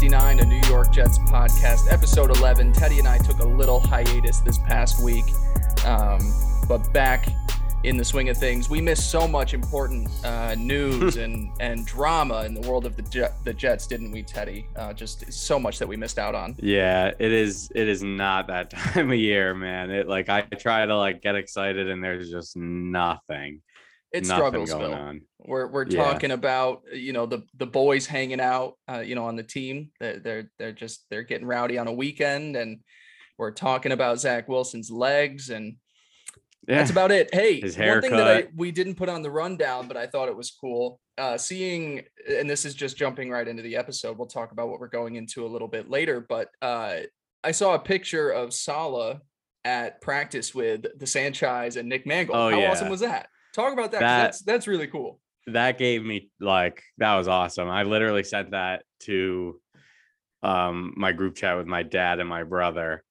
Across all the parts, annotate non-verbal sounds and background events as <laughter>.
Chasing 69, a New York Jets podcast, episode 11. Teddy and I took a little hiatus this past week, um, but back in the swing of things. We missed so much important uh, news and, and drama in the world of the Jet, the Jets, didn't we, Teddy? Uh, just so much that we missed out on. Yeah, it is. It is not that <laughs> time of year, man. It like I try to like get excited, and there's just nothing. It's nothing Strugglesville. We're we're Yeah. talking about you know the the boys hanging out, uh, you know, on the team. They're, they're they're just they're getting rowdy on a weekend, and we're talking about Zach Wilson's legs, and Yeah, that's about it. Hey, one thing that I we didn't put on the rundown, but I thought it was cool. Uh, seeing, and this is just jumping right into the episode. We'll talk about what we're going into a little bit later, but uh, I saw a picture of Saleh at practice with the Sanchez and Nick Mangold. Oh, How yeah. awesome was that? Talk about that. That- that's that's really cool. that gave me like that was awesome. I literally sent that to um my group chat with my dad and my brother,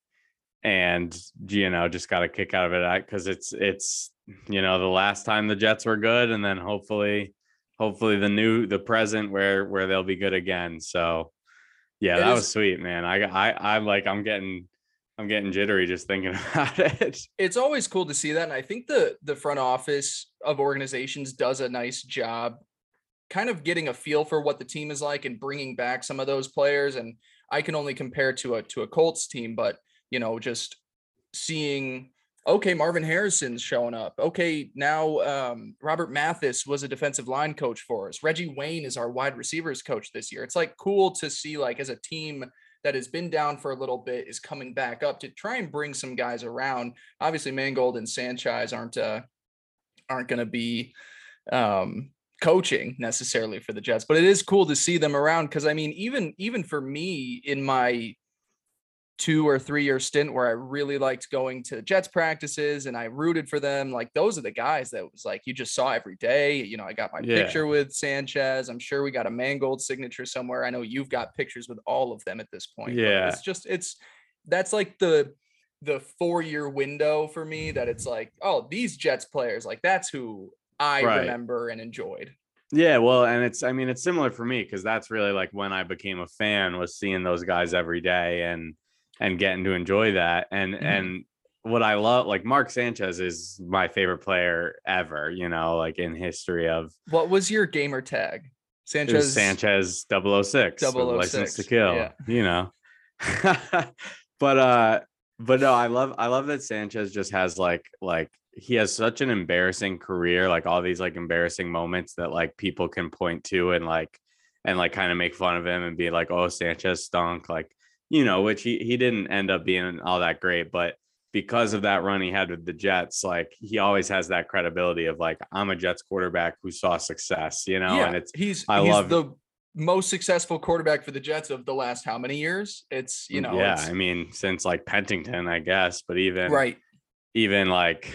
and you know just got a kick out of it because it's it's you know the last time the Jets were good, and then hopefully hopefully the new the present where where they'll be good again. So yeah, It that is- was sweet, man. I I I'm like I'm getting I'm getting jittery just thinking <laughs> about it. it's always cool to see that and i think the the front office of organizations does a nice job kind of getting a feel for what the team is like and bringing back some of those players and i can only compare to a to a colts team but you know just seeing okay marvin harrison's showing up. Okay now um, robert mathis was a defensive line coach for us. Reggie wayne is our wide receivers coach this year. It's like cool to see like as a team that has been down for a little bit is coming back up to try and bring some guys around. Obviously, Mangold and Sanchez aren't uh, aren't going to be um, coaching necessarily for the Jets, but it is cool to see them around because I mean, even even for me in my two or three year stint where I really liked going to Jets practices and I rooted for them, like those are the guys that was like you just saw every day. You know, I got my Yeah. picture with Sanchez. I'm sure we got a Mangold signature somewhere. I know you've got pictures with all of them at this point. Yeah. It's just it's that's like the the four year window for me that it's like, oh, these Jets players, like that's who I Right. remember and enjoyed. Yeah, well, and it's I mean it's similar for me because that's really like when I became a fan was seeing those guys every day and and getting to enjoy that. And Mhm. and what I love like Mark Sanchez is my favorite player ever, you know, like in history of What was your gamer tag? Sanchez. Sanchez 006, 006, license to kill, yeah. you know. <laughs> but uh but no, I love I love that Sanchez just has like like he has such an embarrassing career, like all these like embarrassing moments that like people can point to and like and like kind of make fun of him and be like, oh, Sanchez stunk, like you know, which he he didn't end up being all that great, but because of that run he had with the Jets, like he always has that credibility of like I'm a Jets quarterback who saw success, you know, yeah, and it's he's I he's love- the most successful quarterback for the Jets of the last how many years? It's you know, Mm, yeah, I mean, since like Pennington, I guess, but even right. even like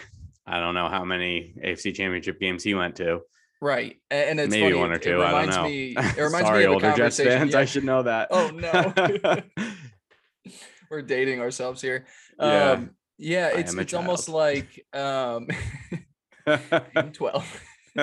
I don't know how many AFC Championship games he went to. Right. And it's Maybe funny, one or it- two. It I don't reminds know. me it <laughs> reminds Sorry, me of older Jets fans. yeah, I should know that. Oh, no. <laughs> <laughs> we're dating ourselves here. Yeah. Um yeah, I it's it's almost like um <laughs> I'm <laughs> 12. <laughs>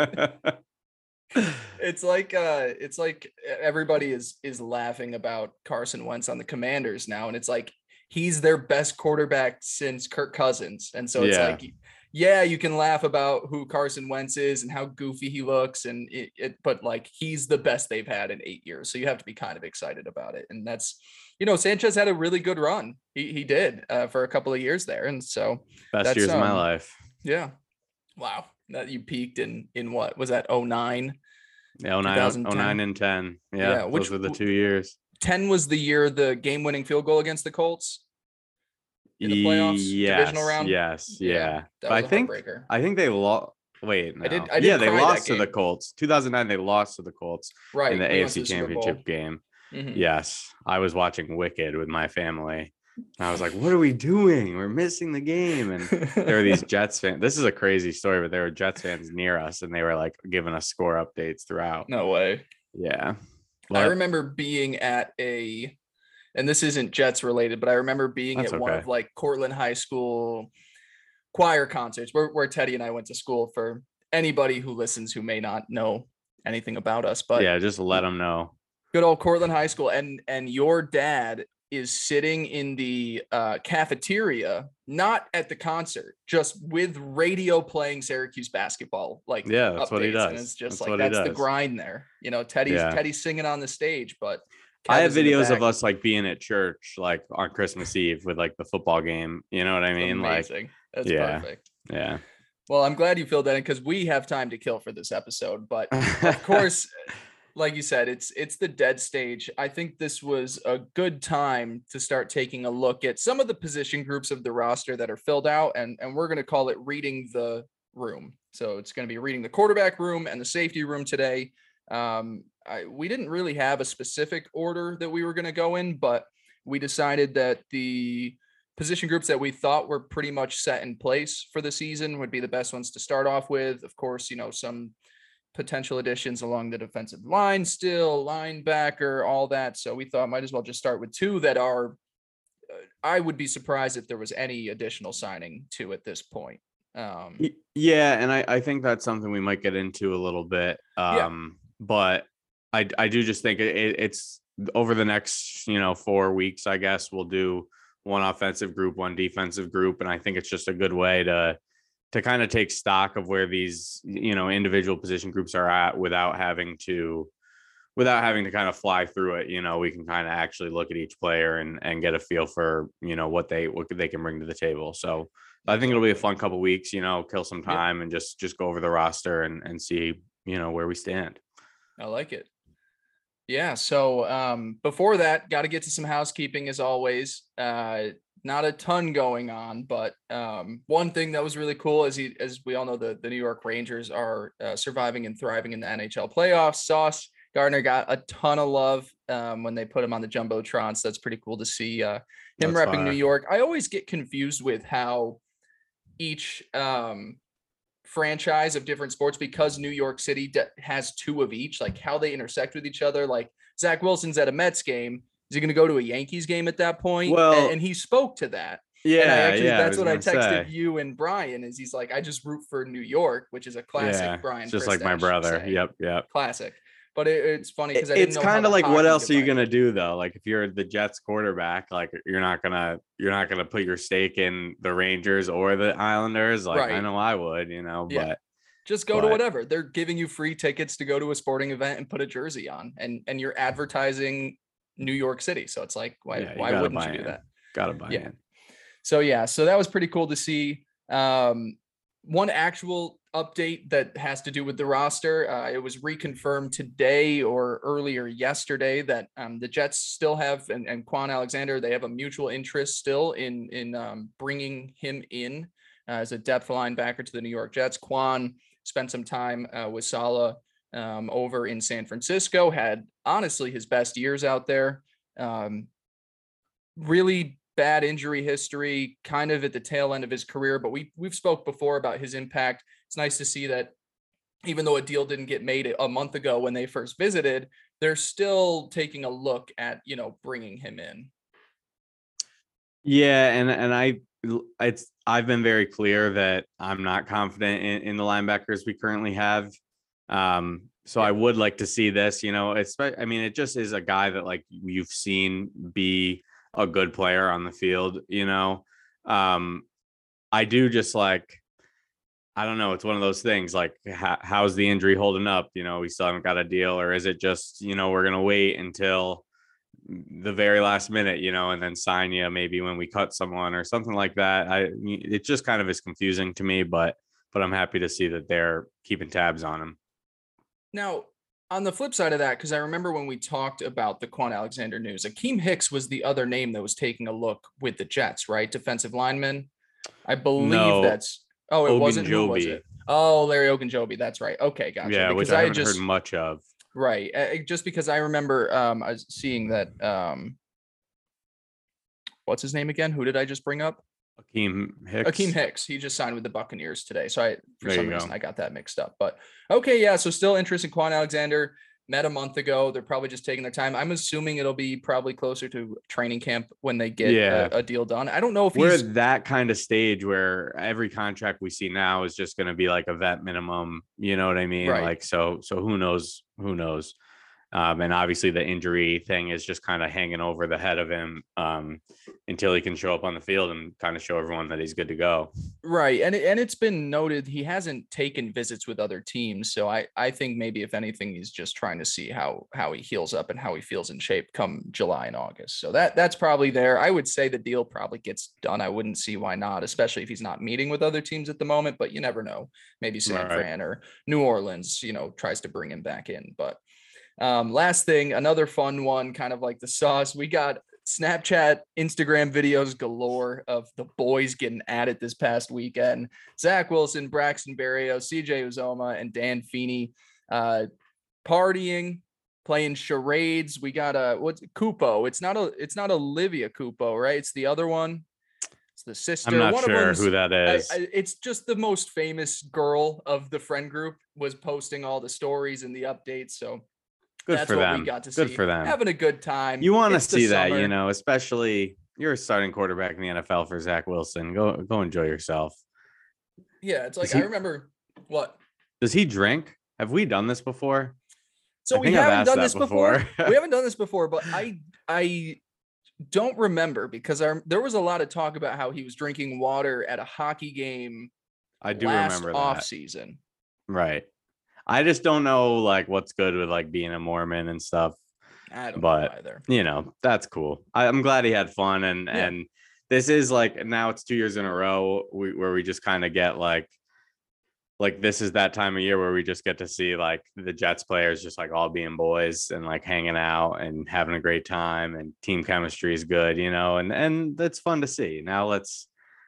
it's like uh it's like everybody is is laughing about Carson Wentz on the Commanders now and it's like he's their best quarterback since Kirk Cousins and so it's Yeah. like yeah you can laugh about who Carson Wentz is and how goofy he looks and it, it but like he's the best they've had in 8 years so you have to be kind of excited about it and that's you know Sanchez had a really good run he he did uh, for a couple of years there and so Best That's, years of my um, life. yeah wow that you peaked in in what was that 09 Yeah, 09, 09 and 10. Yeah, Yeah, which those were the two years. 10 was the year the game winning field goal against the Colts in the playoffs, yes, divisional round? Yes, Yeah, yeah. I think. I think they lost. Wait, no. I did- I did yeah, they lost to the. Colts. 2009, they lost to the Colts right in the we AFC Bowl. Championship game. Mhm. Yes, I was watching Wicked with my family. And I was like, <laughs> "What are we doing? We're missing the game." And there were these <laughs> Jets fans. This is a crazy story, but there were Jets fans near us, and they were like giving us score updates throughout. no way Yeah, i remember being at a and this isn't jets related but i remember being That's at one of like cortland high school choir concerts where, where teddy and i went to school for anybody who listens who may not know anything about us but yeah, just let them know. Good old Cortland High School, and and your dad is sitting in the uh, cafeteria, not at the concert, just with radio playing Syracuse basketball. Like Yeah, that's what he updates, does. And it's just That's like that's the grind there. You know, Teddy's Yeah. Teddy's singing on the stage, but I have is in the videos of us like being at church, like on Christmas Eve with like the football game. You know what I mean? Like. That's yeah. perfect. yeah. Well, I'm glad you filled that in because we have time to kill for this episode. But of <laughs> course, like you said, it's it's the dead stage. I think this was a good time to start taking a look at some of the position groups of the roster that are filled out, and and we're going to call it reading the room. So it's going to be reading the quarterback room and the safety room today. Um, I, we didn't really have a specific order that we were going to go in, but we decided that the position groups that we thought were pretty much set in place for the season would be the best ones to start off with. Of course, you know, some potential additions along the defensive line still, linebacker, all that. So we thought might as well just start with two that are uh, I would be surprised if there was any additional signing to at this point. Um Yeah, and I, I think that's something we might get into a little bit. Yeah. Um, but I I do just think it- it's over the next you know four weeks. I guess we'll do one offensive group, one defensive group, and I think it's just a good way to to kind of take stock of where these you know individual position groups are at without having to without having to kind of fly through it you know we can kind of actually look at each player and and get a feel for you know what they what they can bring to the table so I think it'll be a fun couple weeks, you know, kill some Yeah. time and just just go over the roster and and see, you know, where we stand. I like it. Yeah. So um, before that, got to get to some housekeeping as always. Uh, not a ton going on, but um, one thing that was really cool is he, as we all know, the, the New York Rangers are uh, surviving and thriving in the NHL playoffs. Sauce Gardner got a ton of love um, when they put him on the jumbotron. So that's pretty cool to see uh, him That's repping New. York. I always get confused with how each um, franchise of different sports because New York City de- has two of each, like how they intersect with each other. Like Zach Wilson's at a Mets game. Is he going to go to a Yankees game at that point? Well- and, he spoke to that. Yeah, and I actually, yeah. that's was what I texted say. you and Brian. Is he's like, I just root for New York, which is a classic Yeah, Brian. just like my brother. saying. Yep, yep. classic. But it, it's funny because It- it's kind of like what else are you gonna do though? Like if you're the Jets quarterback, like you're not gonna you're not gonna put your stake in the Rangers or the Islanders. Like I know I would, you know, Yeah. but just go to whatever. They're giving you free tickets to go to a sporting event and put a jersey on, and and you're advertising New York City. So it's like, why Yeah, you why wouldn't you do in. that? gotta buy Yeah. in. So yeah, so that was pretty cool to see. Um, one actual update that has to do with the roster. Uh, it was reconfirmed today or earlier yesterday that um, the Jets still have and, and Kwon Alexander they have a mutual interest still in in um, bringing him in uh, as a depth linebacker to the New York Jets. Kwon spent some time uh, with Saleh um, over in San Francisco. Had honestly his best years out there. Um, really bad injury history, kind of at the tail end of his career. But we we've spoke before about his impact. It's nice to see that even though a deal didn't get made a month ago when they first visited, they're still taking a look at you know bringing him in. Yeah, and and I it's I've been very clear that I'm not confident in, in the linebackers we currently have. Um, so I would like to see this, you know, it's I mean, it just is a guy that like you've seen be a good player on the field, you know. Um, I do just like I don't know, it's one of those things like how, how's the injury holding up? You know, we still haven't got a deal, or is it just, you know, we're gonna wait until the very last minute, you know, and then sign you maybe when we cut someone or something like that. I it just kind of is confusing to me, but but I'm happy to see that they're keeping tabs on him. Now, on the flip side of that, because I remember when we talked about the Kwon Alexander news, Akiem Hicks was the other name that was taking a look with the Jets, right? Defensive lineman. I believe No, that's oh, it wasn't who was it? Oh, Larry Ogunjobi. That's right. Okay, gotcha. yeah, which Because I I haven't just heard much of. right, just because I remember um I was seeing that um what's his name again? Who did I just bring up? Akiem Hicks. Akiem Hicks. He just signed with the Buccaneers today. So I for There some reason go. I got that mixed up. But okay, yeah. So still interest in Kwon Alexander. Met a month ago. They're probably just taking their time. I'm assuming it'll be probably closer to training camp when they get Yeah. a, a deal done. I don't know if We're he's at that kind of stage where every contract we see now is just going to be like a vet minimum. You know what I mean? Right. Like so. So who knows? Who knows? Um, and obviously the injury thing is just kind of hanging over the head of him um, until he can show up on the field and kind of show everyone that he's good to go. Right. And it, and it's been noted he hasn't taken visits with other teams. So I I think maybe if anything he's just trying to see how how he heals up and how he feels in shape come July and August. So that that's probably there. I would say the deal probably gets done. I wouldn't see why not, especially if he's not meeting with other teams at the moment, but you never know. Maybe San Right. Fran or New Orleans, you know, tries to bring him back in, but um, last thing, another fun one, kind of like the sauce. We got Snapchat, Instagram videos galore of the boys getting at it this past weekend. Zach Wilson, Braxton Berrios, CJ Uzomah, and Dan Feeney uh, partying, playing charades. We got a what's Culpo. It's not a it's not Olivia Culpo, right? It's the other one. It's the sister. I'm not one sure who that is. I- I- it's just the most famous girl of the friend group was posting all the stories and the updates. So good that's for what them. we got to good see. for them. Having a good time. you want to see that, you know, especially you're a starting quarterback in the NFL for Zach Wilson. Go go enjoy yourself. Yeah, it's like he- I remember what. Does he drink? Have we done this before? So I we haven't done this before. before. we haven't <laughs> done this before, but I I don't remember because I, there was a lot of talk about how he was drinking water at a hockey game I do last remember off that. season. Right. I just don't know like what's good with like being a Mormon and stuff. I don't But- know either. You know, that's cool. I, I'm glad he had fun and Yeah. and this is like now it's two years in a row we, where we just kind of get like like this is that time of year where we just get to see like the Jets players just like all being boys and like hanging out and having a great time and team chemistry is good, you know, and and that's fun to see. Now let's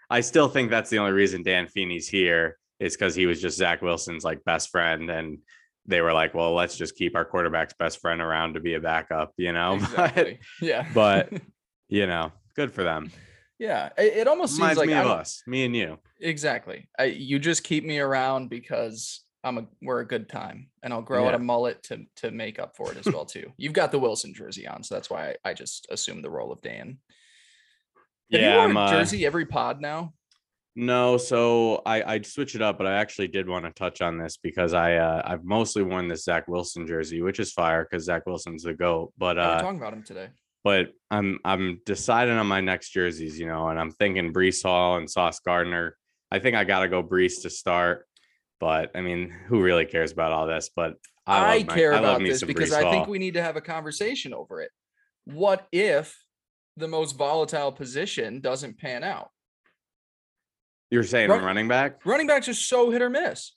I still think that's the only reason Dan Feeney's here is because he was just Zach Wilson's like best friend and they were like, well, let's just keep our quarterback's best friend around to be a backup, you know. <laughs> Exactly. yeah. but <laughs> you know, good for them. yeah, it, it almost seems like me I of us, me and you. exactly. I, you just keep me around because I'm a we're a good time, and I'll grow out a mullet to to make up for it as well <laughs> too. You've got the Wilson jersey on, so that's why I, I just assumed the role of Dan. Have Yeah, you worn I'm a uh, jersey every pod now? No, so I I switch it up, but I actually did want to touch on this because I uh, I've mostly worn this Zach Wilson jersey, which is fire because Zach Wilson's the goat. But we're uh, talking about him today. but I'm I'm deciding on my next jerseys, you know, and I'm thinking Breece Hall and Sauce Gardner. I think I gotta go Breece to start, but I mean, who really cares about all this? But I, I, my- care I about this because Breece I think we need to have a conversation over it. What if the most volatile position doesn't pan out? You're saying Run- running back? Running backs are so hit or miss.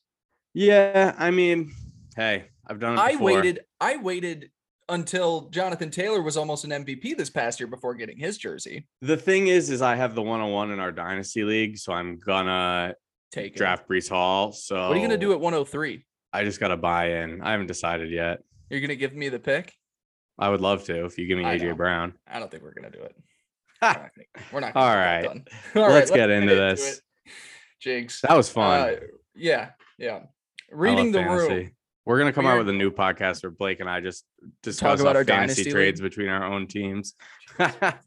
Yeah, I mean, hey, I've done it. I waited. I waited until Jonathan Taylor was almost an MVP this past year before getting his jersey. The thing is, is I have the one on one in our dynasty league, so I'm gonna Take it. draft Breece Hall. So What are you gonna do at 103? I just gotta buy in. I haven't decided yet. You're gonna give me the pick? I would love to if you give me I AJ know. Brown. I don't think we're gonna do it. We're not gonna, we're not gonna All right. <laughs> Let's right, get into this. it. <laughs> Jigs. That was fun. Uh, yeah, yeah. Reading the room. We're gonna come out We're- with a new podcast where Blake and I just discuss about our our fantasy dynasty trades league? between our own teams.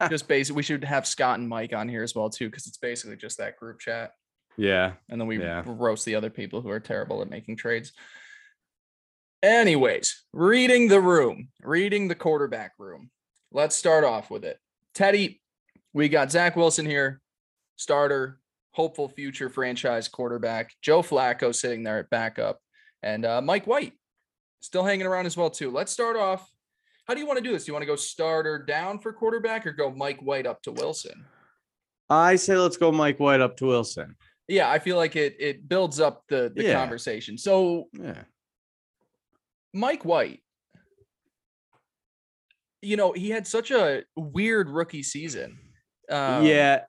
just <laughs> basically we should have Scott and Mike on here as well too because it's basically just that group chat yeah. and then we Yeah. roast the other people who are terrible at making trades. Anyways, reading the room, reading the quarterback room. Let's start off with it. Teddy, we got Zach Wilson here, starter, hopeful future franchise quarterback. Joe Flacco sitting there at backup, and uh, Mike White still hanging around as well too. Let's start off. How do you want to do this? Do you want to go starter down for quarterback or go Mike White up to Wilson? I say let's go Mike White up to Wilson. Yeah, I feel like it it builds up the the Yeah. conversation. So Yeah. Mike White, you know, he had such a weird rookie season. Um, yeah.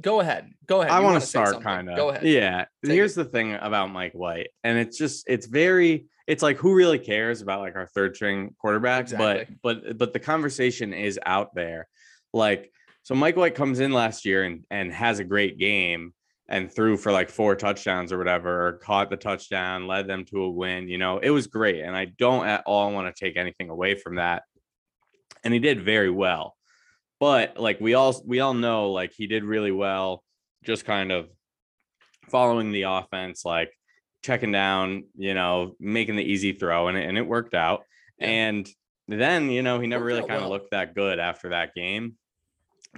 Go ahead. Go ahead. I want wanna start kind of. Go ahead. Yeah. Take Here's the thing about Mike White, and it's just it's very it's like who really cares about like our third string quarterback, Exactly. but but but the conversation is out there. Like so, Mike White comes in last year and and has a great game and threw for like four touchdowns or whatever, or caught the touchdown, led them to a win. You know, it was great, and I don't at all want to take anything away from that. And he did very well but like we all we all know like he did really well just kind of following the offense like checking down you know making the easy throw and it, and it worked out Yeah. and then you know he never really kind of well. looked that good after that game.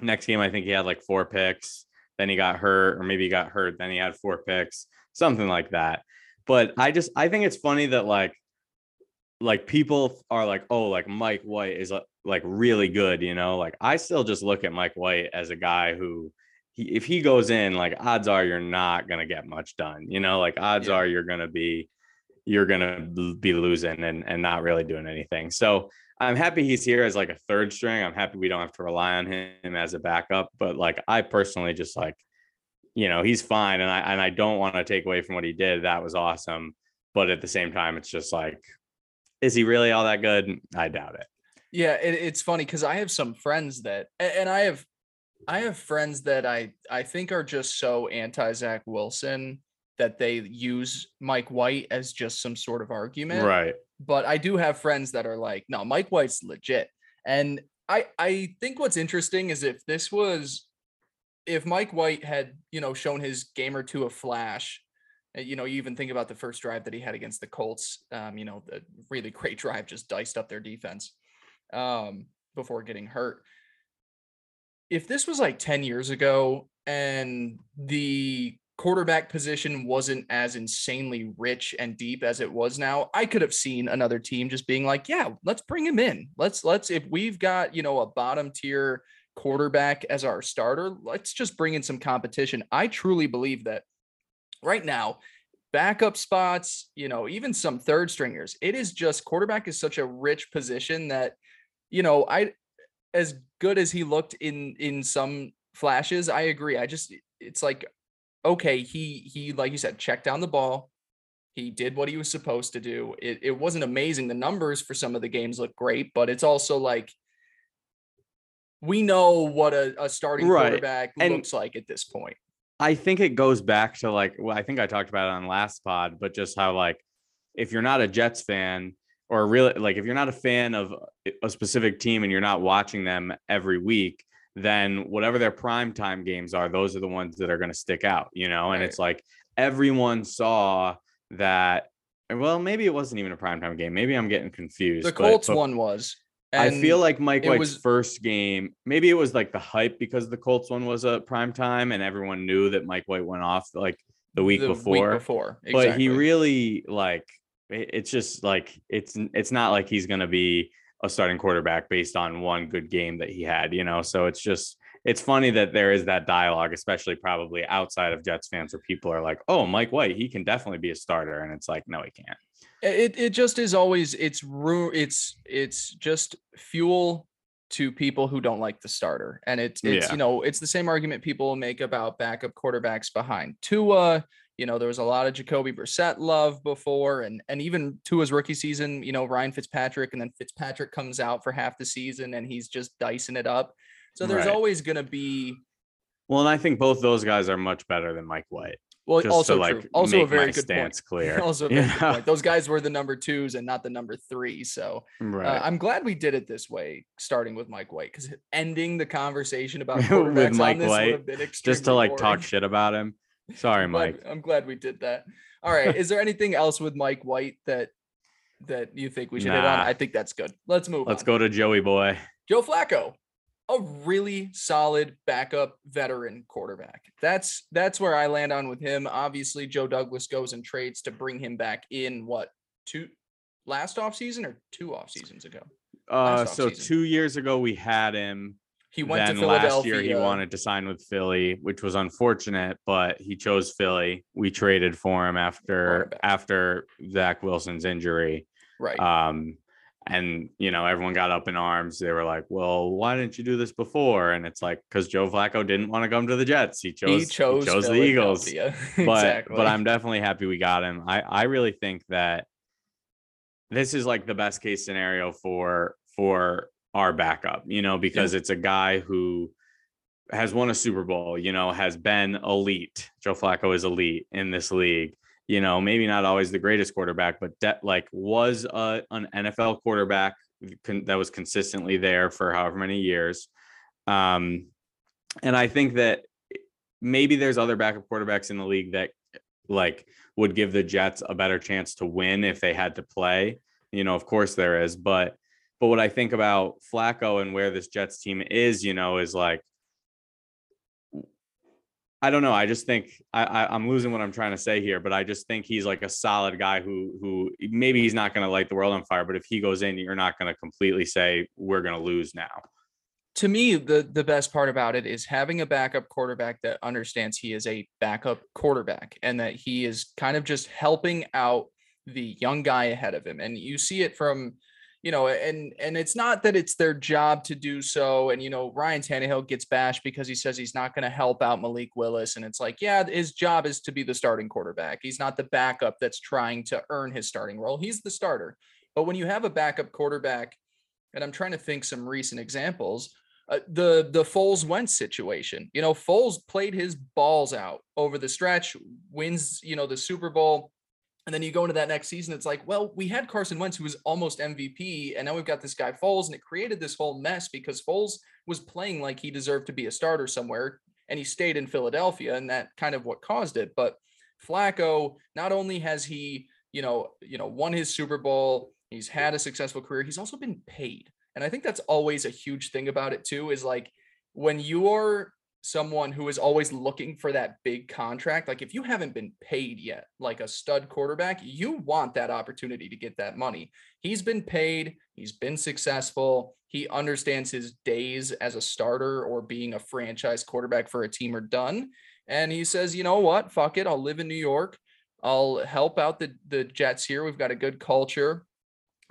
Next game, I think he had like four picks. Then he got hurt, or maybe he got hurt. Then he had four picks, something like that. But I just I think it's funny that like like people are like, oh, like Mike White is like, like really good, you know. Like I still just look at Mike White as a guy who he, if he goes in, like odds are you're not gonna get much done, you know. Like odds Yeah. are you're gonna be you're gonna be losing and and not really doing anything. So I'm happy he's here as like a third string. I'm happy we don't have to rely on him as a backup. But like I personally just like, you know, he's fine, and I and I don't want to take away from what he did. That was awesome. But at the same time, it's just like, is he really all that good? I doubt it. Yeah, it, it's funny because I have some friends that, and I have, I have friends that I I think are just so anti Zach Wilson that they use Mike White as just some sort of argument. Right. But I do have friends that are like, no, Mike White's legit. And I I think what's interesting is if this was, if Mike White had you know shown his game or two of flash. Uh, You know, you even think about the first drive that he had against the Colts. Um, you know, the really <laughs> great drive just diced up their defense um, before getting hurt. If this was like 10 years ago and the quarterback position wasn't as insanely rich and deep as it was now, I could have seen another team just being like, yeah, let's bring him in. Let's, let's, if we've got, you know, a bottom tier quarterback as our starter, let's just bring in some competition. I truly believe that right now, backup spots, you know, even some third stringers, it is just quarterback is such a rich position that, you know, I as good as he looked in in some flashes, I agree. I just it's like okay, he he like you said, checked down the ball. He did what he was supposed to do. It it wasn't amazing. The numbers for some of the games look great, but it's also like we know what a, a starting Right. quarterback And- looks like at this point. I think it goes back to like well, I think I talked about it on last pod, but just how like if you're not a Jets fan or really like if you're not a fan of a specific team and you're not watching them every week, then whatever their prime time games are, those are the ones that are going to stick out, you know. And Right. it's like everyone saw that. Well, maybe it wasn't even a primetime game. Maybe I'm getting confused. The but- Colts but one was. I feel like Mike White's was- first game, maybe it was like the hype because the Colts one was a prime time and everyone knew that Mike White went off like the week before. before, But he really like it's just like it's it's not like he's gonna be a starting quarterback based on one good game that he had, you know. So it's just it's funny that there is that dialogue, especially probably outside of Jets fans, where people are like, "Oh, Mike White, he can definitely be a starter," and it's like, no, he can't. It it just is always it's ru- it's it's just fuel to people who don't like the starter and it's it's Yeah. you know it's the same argument people make about backup quarterbacks behind Tua you know there was a lot of Jacoby Brissett love before and and even Tua's rookie season you know Ryan Fitzpatrick and then Fitzpatrick comes out for half the season and he's just dicing it up so there's Right. always going to be Well, and I think both those guys are much better than Mike White. Well Just also to like true also a very good stance point clear. <laughs> also a very good point those guys were the number twos and not the number three so Right. Uh, I'm glad we did it this way, starting with Mike White, because ending the conversation about <laughs> With Mike on this White, would have been just to like talk shit about him. <laughs> Sorry, I'm glad- Mike. I'm glad we did that. All right. Is there anything else with Mike White that that you think we should hit on? I think that's good. Let's move on. Let's on. go to Joey Boy. Joe Flacco, a really solid backup veteran quarterback. That's that's where I land on with him. Obviously, Joe Douglas goes and trades to bring him back in what two last off season or two off seasons ago. Uh, so two years ago we had him. He went then to Philadelphia. last year he wanted to sign with Philly, which was unfortunate, but he chose Philly. We traded for him after after Zach Wilson's injury. right. Um, and you know, everyone got up in arms. They were like, "Well, why didn't you do this before?" And it's like, because Joe Flacco didn't want to come to the Jets. He chose he chose, the Eagles. <laughs> But exactly. but I'm definitely happy we got him. I I really think that this is like the best case scenario for for our backup, you know, because it's a guy who has won a Super Bowl, you know, has been elite. Joe Flacco is elite in this league. You know, maybe not always the greatest quarterback, but de- like was a, an NFL quarterback that was consistently there for however many years. Um, and I think that maybe there's other backup quarterbacks in the league that like would give the Jets a better chance to win if they had to play. You know, of course there is, but But what I think about Flacco and where this Jets team is, you know, is like I don't know. I just think I, I am losing what I'm trying to say here, but I just think he's like a solid guy who who maybe he's not going to light the world on fire, but if he goes in, you're not going to completely say we're going to lose now. To me, the the best part about it is having a backup quarterback that understands he is a backup quarterback and that he is kind of just helping out the young guy ahead of him. And you see it from you know, and and it's not that it's their job to do so. And you know, Ryan Tannehill gets bashed because he says he's not going to help out Malik Willis, and it's like, yeah, his job is to be the starting quarterback. He's not the backup that's trying to earn his starting role. He's the starter. But when you have a backup quarterback, and I'm trying to think some recent examples, uh, the the Foles Wentz situation. You know, Foles played his balls out over the stretch, wins you know the Super Bowl, and then you go into that next season, it's like, well, we had Carson Wentz, who was almost MVP, and now we've got this guy Foles, and it created this whole mess because Foles was playing like he deserved to be a starter somewhere, and he stayed in Philadelphia, and that kind of what caused it. But Flacco, not only has he, you know, you know, won his Super Bowl, he's had a successful career, he's also been paid. And I think that's always a huge thing about it too, is like when you're someone who is always looking for that big contract. Like if you haven't been paid yet, like a stud quarterback, you want that opportunity to get that money. He's been paid, he's been successful. He understands his days as a starter or being a franchise quarterback for a team are done. And he says, you know what? Fuck it. I'll live in New York. I'll help out the, the Jets here. We've got a good culture.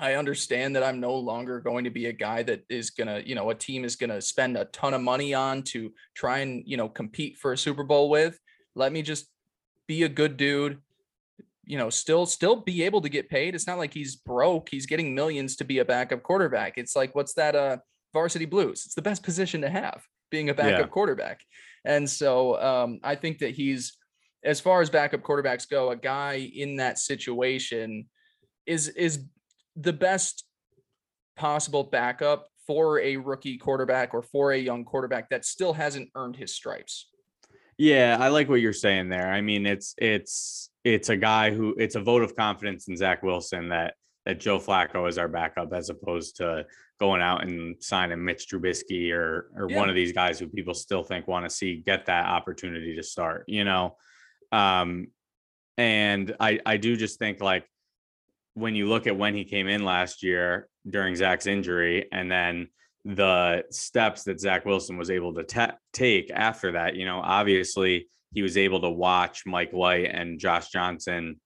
I understand that I'm no longer going to be a guy that is going to, you know, a team is going to spend a ton of money on to try and, you know, compete for a Super Bowl with. Let me just be a good dude, you know, still still be able to get paid. It's not like he's broke. He's getting millions to be a backup quarterback. It's like what's that uh varsity blues? It's the best position to have, being a backup yeah. quarterback. And so um I think that he's as far as backup quarterbacks go, a guy in that situation is is the best possible backup for a rookie quarterback or for a young quarterback that still hasn't earned his stripes. Yeah, I like what you're saying there. I mean, it's it's it's a guy who it's a vote of confidence in Zach Wilson that that Joe Flacco is our backup as opposed to going out and signing Mitch Trubisky or or yeah. one of these guys who people still think want to see get that opportunity to start, you know. Um and I I do just think like when you look at when he came in last year during Zach's injury, and then the steps that Zach Wilson was able to ta- take after that, you know, obviously he was able to watch Mike White and Josh Johnson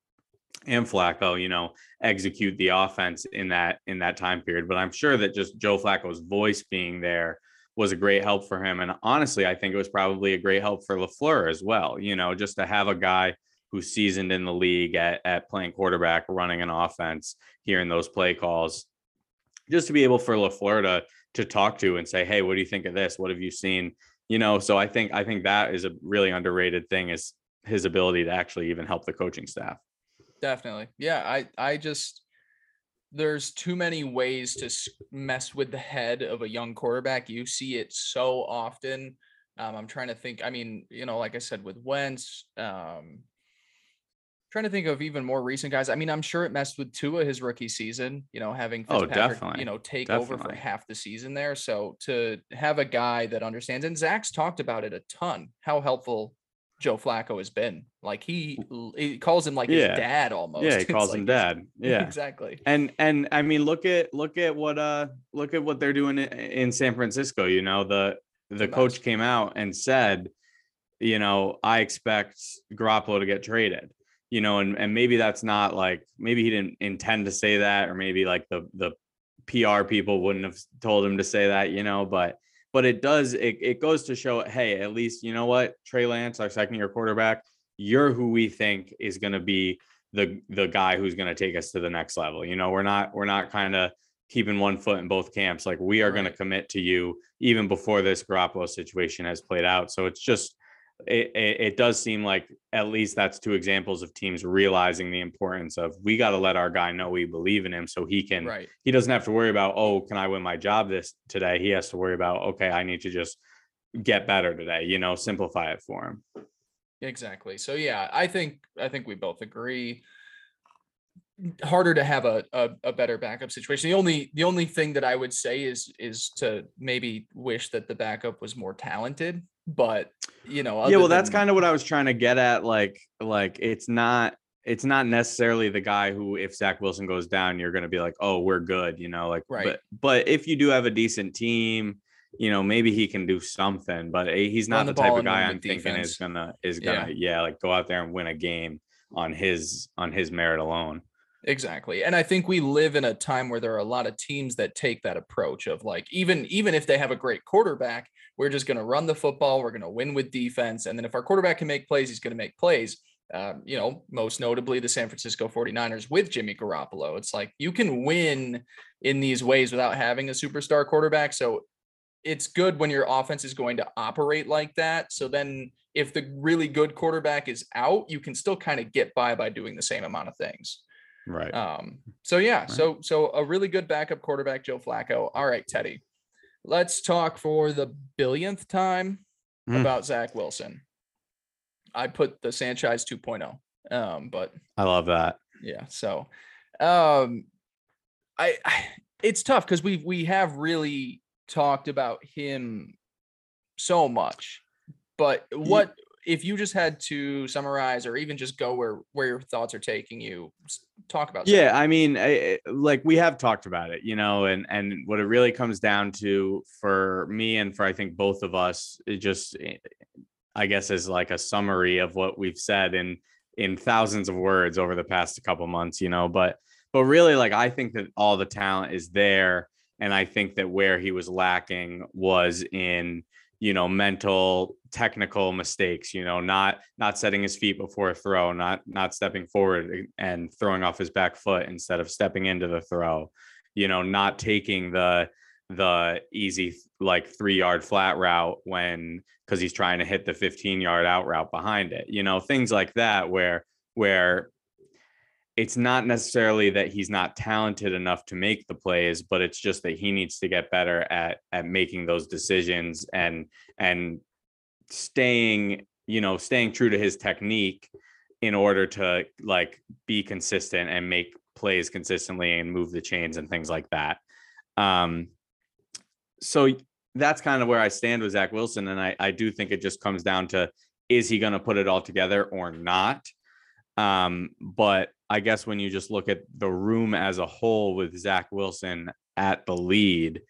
and Flacco, you know, execute the offense in that in that time period. But I'm sure that just Joe Flacco's voice being there was a great help for him. And honestly, I think it was probably a great help for LaFleur as well. You know, just to have a guy who's seasoned in the league at, at playing quarterback, running an offense, hearing those play calls, just to be able for LaFleur to to talk to and say, hey, what do you think of this? What have you seen? You know, so I think I think that is a really underrated thing is his ability to actually even help the coaching staff. Definitely. Yeah, I I just there's too many ways to mess with the head of a young quarterback. You see it so often. Um, I'm trying to think. I mean, you know, like I said with Wentz, um, trying to think of even more recent guys. I mean, I'm sure it messed with Tua his rookie season, you know, having oh, definitely. you know, take definitely. over for half the season there. So to have a guy that understands, and Zach's talked about it a ton, how helpful Joe Flacco has been. Like he, he calls him like yeah. his dad almost. Yeah, he <laughs> calls like him dad. <laughs> Yeah, exactly. And and I mean, look at look at what uh look at what they're doing in San Francisco. You know, the the coach came out and said, you know, I expect Garoppolo to get traded you know, and, and maybe that's not like maybe he didn't intend to say that, or maybe like the the PR people wouldn't have told him to say that, you know, but but it does it, it goes to show, hey, at least you know what, Trey Lance, our second year quarterback, you're who we think is gonna be the the guy who's gonna take us to the next level. You know, we're not we're not kind of keeping one foot in both camps. Like we are right. going to commit to you even before this Garoppolo situation has played out. So it's just it, it, it, does seem like at least that's two examples of teams realizing the importance of we got to let our guy know we believe in him so he can right. he doesn't have to worry about oh can i win my job this today he has to worry about okay i need to just get better today you know simplify it for him exactly so yeah i think i think we both agree harder to have a, a a better backup situation. The only the only thing that I would say is is to maybe wish that the backup was more talented. But you know, yeah, well, that's than- kind of what I was trying to get at. Like, like it's not it's not necessarily the guy who, if Zach Wilson goes down, you're going to be like, oh, we're good, you know, like, Right. But but if you do have a decent team, you know, maybe he can do something. But eh, he's not the the type of guy I'm thinking defense. is gonna is gonna yeah. like go out there and win a game on his on his merit alone. Exactly. And I think we live in a time where there are a lot of teams that take that approach of like even even if they have a great quarterback, we're just going to run the football, we're going to win with defense and then if our quarterback can make plays, he's going to make plays. Um, you know, most notably the San Francisco 49ers with Jimmy Garoppolo. It's like you can win in these ways without having a superstar quarterback. So it's good when your offense is going to operate like that. So then if the really good quarterback is out, you can still kind of get by by doing the same amount of things. Right. Um, so yeah, so so a really good backup quarterback, Joe Flacco. All right, Teddy. Let's talk for the billionth time Hmm. about Zach Wilson. I put the Sanchez 2.0. Um, but I love that. yeah, so um I, I it's tough because we we have really talked about him so much. But what if you just had to summarize or even just go where where your thoughts are taking you talk about Yeah, I mean, I- like we have talked about it, you know, and and what it really comes down to for me and for I think both of us, it just eh, I guess is like a summary of what we've said in in thousands of words over the past couple months, you know, but but really like I think that all the talent is there and I think that where he was lacking was in you know mental technical mistakes you know not not setting his feet before a throw not not stepping forward and throwing off his back foot instead of stepping into the throw. You know not taking the the easy like 3 yard flat route when cuz he's trying to hit the 15 yard out route behind it you know things like that where where it's not necessarily that he's not talented enough to make the plays but it's just that he needs to get better at at making those decisions and and staying you know staying true to his technique in order to like be consistent and make plays consistently and move the chains and things like that. Um so that's kind of where i stand with zach wilson and i i do think it just comes down to is he going to put it all together or not? Um, but I guess when you just look at the room as a whole with Zach Wilson at the lead,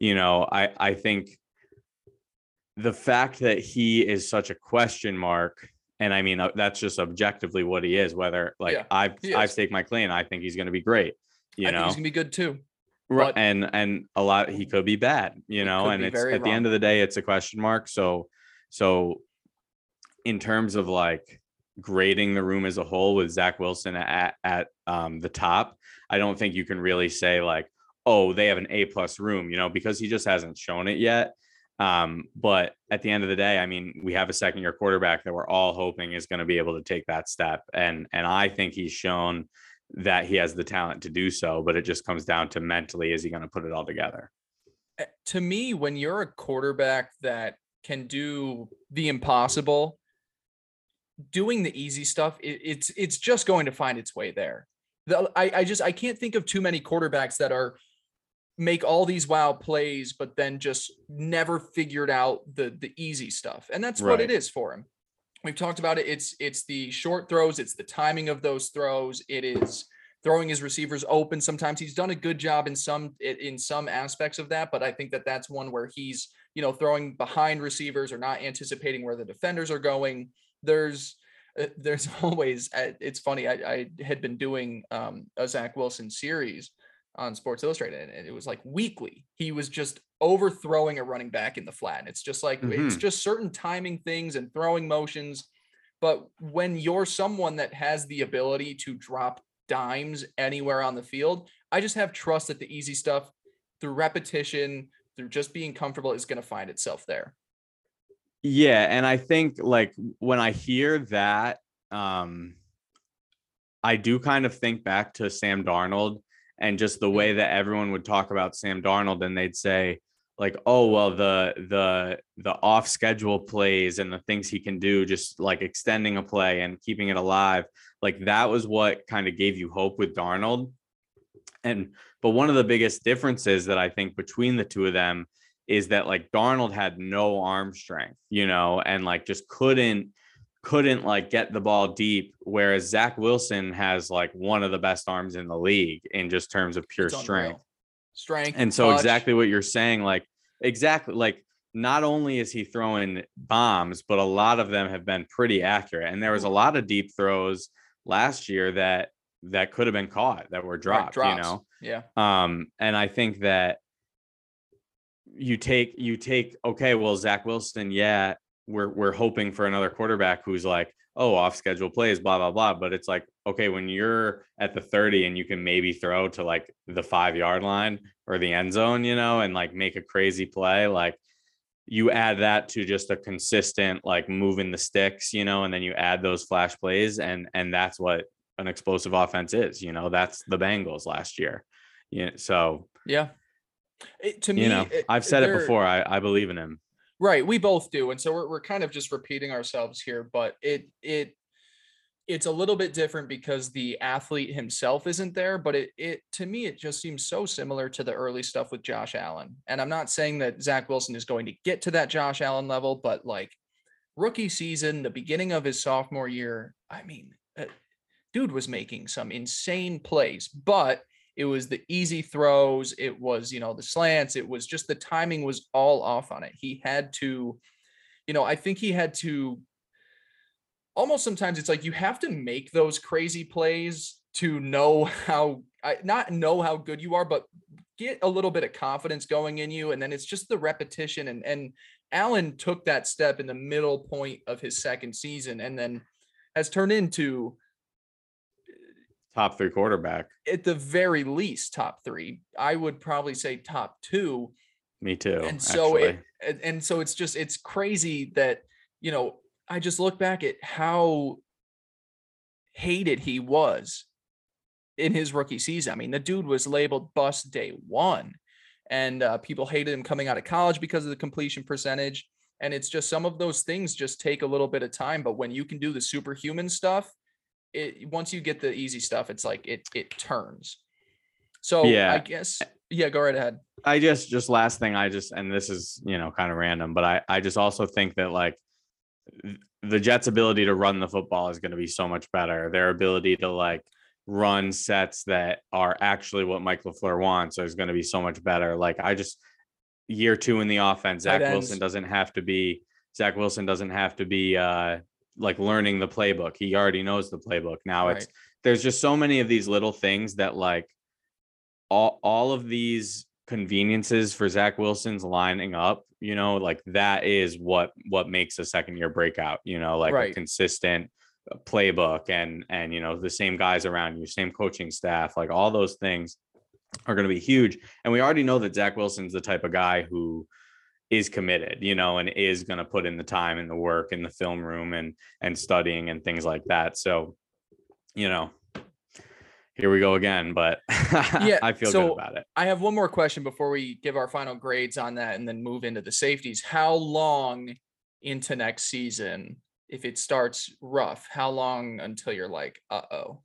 you know, I I think the fact that he is such a question mark, and I mean uh, that's just objectively what he is. Whether like Yeah, I've I've staked my claim, I think he's going to be great. You I know, think he's gonna be good too. Right, and and a lot he could be bad you know and it's at the end of the day it's a question mark so so in terms of like grading the room as a whole with zach wilson at at um the top i don't think you can really say like oh they have an a plus room you know because he just hasn't shown it yet um but at the end of the day i mean we have a second year quarterback that we're all hoping is going to be able to take that step and and i think he's shown that he has the talent to do so, but it just comes down to mentally, is he going to put it all together? Uh, To me, when you're a quarterback that can do the impossible, doing the easy stuff, it, it's it's just going to find its way there. The, I, I just I can't think of too many quarterbacks that are make all these wow plays, but then just never figured out the the easy stuff. And that's what it is for him. We've talked about it. It's it's the short throws, it's the timing of those throws, it is throwing his receivers open. Sometimes he's done a good job in some in some aspects of that, but I think that that's one where he's you know throwing behind receivers or not anticipating where the defenders are going. There's uh, there's <laughs> always uh, it's funny. I, I had been doing um, a Zach Wilson series on Sports Illustrated, and it was like weekly. He was just overthrowing a running back in the flat. And it's just like it's Mhm. just certain timing things and throwing motions. But when you're someone that has the ability to drop dimes anywhere on the field, I just have trust that the easy stuff through repetition, through just being comfortable, is going to find itself there. Yeah, and I think like when I hear that, um, I do kind of think back to Sam Darnold and just the way that everyone would talk about Sam Darnold, and they'd say like oh well the the the off schedule plays and the things he can do just like extending a play and keeping it alive like that was what kind of gave you hope with Darnold. And but one of the biggest differences that I think between the two of them is that like Darnold had no arm strength you know and like just couldn't couldn't like get the ball deep whereas Zach Wilson has like one of the best arms in the league in just terms of pure strength. Strength. and so touch. exactly what you're saying, like exactly like not only is he throwing bombs, but a lot of them have been pretty accurate. And there was a lot of deep throws last year that that could have been caught that were Right, dropped, you know. Yeah. Um, and I think that you take you take okay, well, Zach Wilson, yeah, we're we're hoping for another quarterback who's like, oh, off schedule plays, blah blah blah. But it's like, okay, when you're at the 30 and you can maybe throw to like the five yard line or the end zone, you know, and like make a crazy play, like you add that to just a consistent like moving the sticks, you know, and then you add those flash plays, and and that's what an explosive offense is. You know, that's the Bengals last year. Yeah, so Yeah. It, to me, you know, it- I've said it before. I, I believe in him. Right, we both do, and so we're we're kind of just repeating ourselves here, but it it it's a little bit different because the athlete himself isn't there, but it it to me it just seems so similar to the early stuff with Josh Allen. And I'm not saying that Zach Wilson is going to get to that Josh Allen level, but like rookie season, the beginning of his sophomore year, I mean, uh, dude was making some insane plays, but it was the easy throws it was you know the slants it was just the timing was all off on it. He had to you know i think he had to almost sometimes it's like you have to make those crazy plays to know <laughs> how not know how good you are but get a little bit of confidence going in you and then it's just the repetition and and allen took that step in the middle point of his second season and then has turned into Top three quarterback. at the very least top three. I would probably say top two. Me too. and so actually. it and- and so it's just it's crazy that you know I just look back at how hated he was in his rookie season. I mean, the dude was labeled bust day one, and uh, people hated him coming out of college because of the completion percentage. And it's just some of those things just take a little bit of time. But when you can do the superhuman stuff, it once you get the easy stuff, it's like it it turns. So Yeah. I guess yeah, go right ahead. I just just last thing I just and this is you know kind of random, but I I just also think that like the Jets' ability to run the football is going to be so much better. Their ability to like run sets that are actually what Mike LaFleur wants is going to be so much better. Like I just year two in the offense, Zach Wilson doesn't have to be Zach Wilson doesn't have to be uh like learning the playbook. He already knows the playbook. Now it's there's just so many of these little things that like all all of these conveniences for Zach Wilson's lining up, you know, like that is what what makes a second year breakout, you know, like Right. a consistent uh, playbook and and you know the same guys around you, same coaching staff, like all those things are going to be huge. And we already know that Zach Wilson's the type of guy who is committed, you know, and is going to put in the time and the work in the film room and and studying and things like that. So, you know, here we go again, but <laughs> Yeah, I feel so good about it. I have one more question before we give our final grades on that and then move into the safeties. How long into next season, if it starts rough, how long until you're like, uh oh?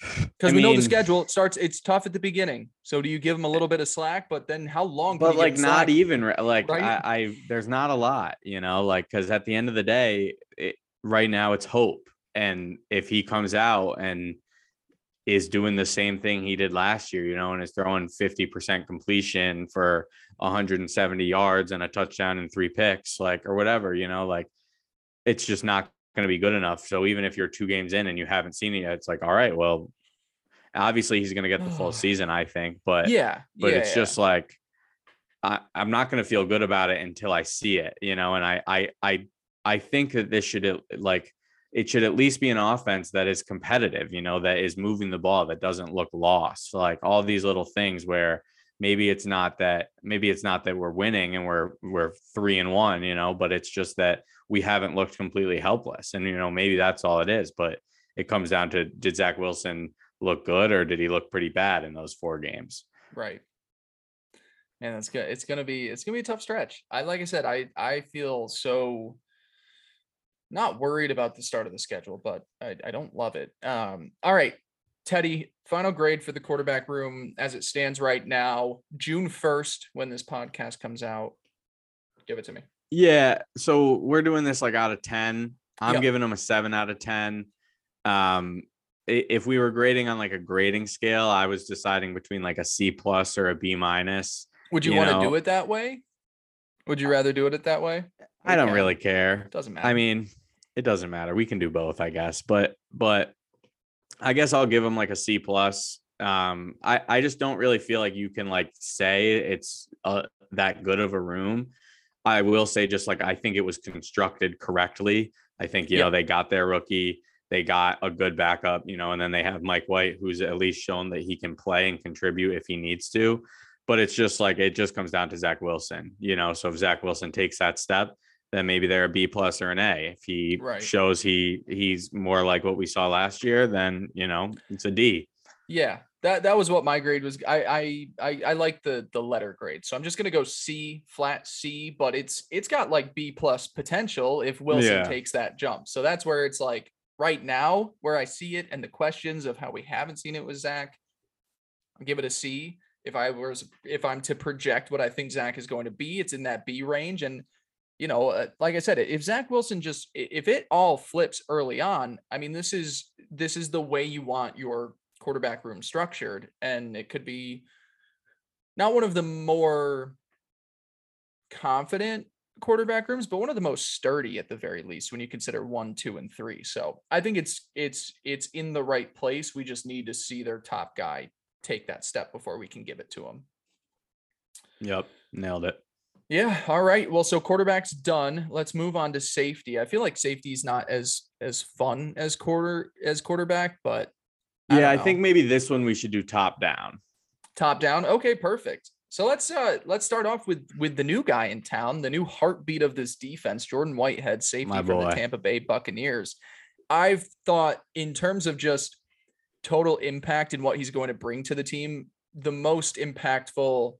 Because we know the schedule it starts, it's tough at the beginning. So do you give them a little bit of slack? But then how long? but like not even like right? I, I there's not a lot you know like because at the end of the day it, right now it's hope and if he comes out and is doing the same thing he did last year you know and is throwing 50% completion for 170 yards and a touchdown and three picks like or whatever you know like it's just not going to be good enough so even if you're two games in and you haven't seen it yet it's like all right well obviously he's going to get the full <sighs> season i think but Yeah. but yeah, it's yeah. just like I, I'm not going to feel good about it until I see it, you know. And I, I, I, I think that this should like it should at least be an offense that is competitive, you know, that is moving the ball, that doesn't look lost. Like all these little things where maybe it's not that maybe it's not that we're winning and we're we're three and one, you know, but it's just that we haven't looked completely helpless. And you know, maybe that's all it is. But it comes down to did Zach Wilson look good or did he look pretty bad in those four games? Right. And it's good. It's gonna be it's gonna be a tough stretch. I like I said, I I feel so not worried about the start of the schedule, but I, I don't love it. Um, all right, Teddy, final grade for the quarterback room as it stands right now, June 1st, when this podcast comes out. Give it to me. Yeah. So we're doing this like out of 10. I'm Yep. giving them a seven out of 10. Um, if we were grading on like a grading scale, I was deciding between like a C plus or a B minus. Would you, You want to do it that way? Would you rather do it that way? I don't really care. It Doesn't matter. I mean, it doesn't matter. We can do both, I guess. But but I guess I'll give them like a C plus. Um, I I just don't really feel like you can like say it's uh, that good of a room. I will say just like I think it was constructed correctly. I think you Yep. know they got their rookie, they got a good backup, you know, and then they have Mike White, who's at least shown that he can play and contribute if he needs to. But it's just like it just comes down to Zach Wilson, you know. So if Zach Wilson takes that step, then maybe they're a B plus or an A. If he Right. shows he he's more like what we saw last year, then you know it's a D. Yeah, that that was what my grade was. I I I, I like the the letter grade, so I'm just gonna go C flat C, but it's it's got like B plus potential if Wilson Yeah. takes that jump. So that's where it's like right now where I see it and the questions of how we haven't seen it with Zach. I'll give it a C. If I was if I'm to project what I think Zach is going to be, it's in that B range. And you know, uh, like I said, if Zach Wilson just if it all flips early on, I mean, this is this is the way you want your quarterback room structured, and it could be not one of the more confident quarterback rooms, but one of the most sturdy at the very least when you consider one, two, and three. So I think it's it's it's in the right place. We just need to see their top guy take that step before we can give it to him. Yep, nailed it. Yeah. All right. Well, so quarterback's done. Let's move on to safety. I feel like safety is not as as fun as quarter as quarterback, but I Yeah, I think maybe this one we should do top down. top down. Okay, perfect. So let's uh let's start off with with the new guy in town, the new heartbeat of this defense, Jordan Whitehead, safety from the. Tampa Bay Buccaneers. I've thought in terms of just total impact and what he's going to bring to the team, the most impactful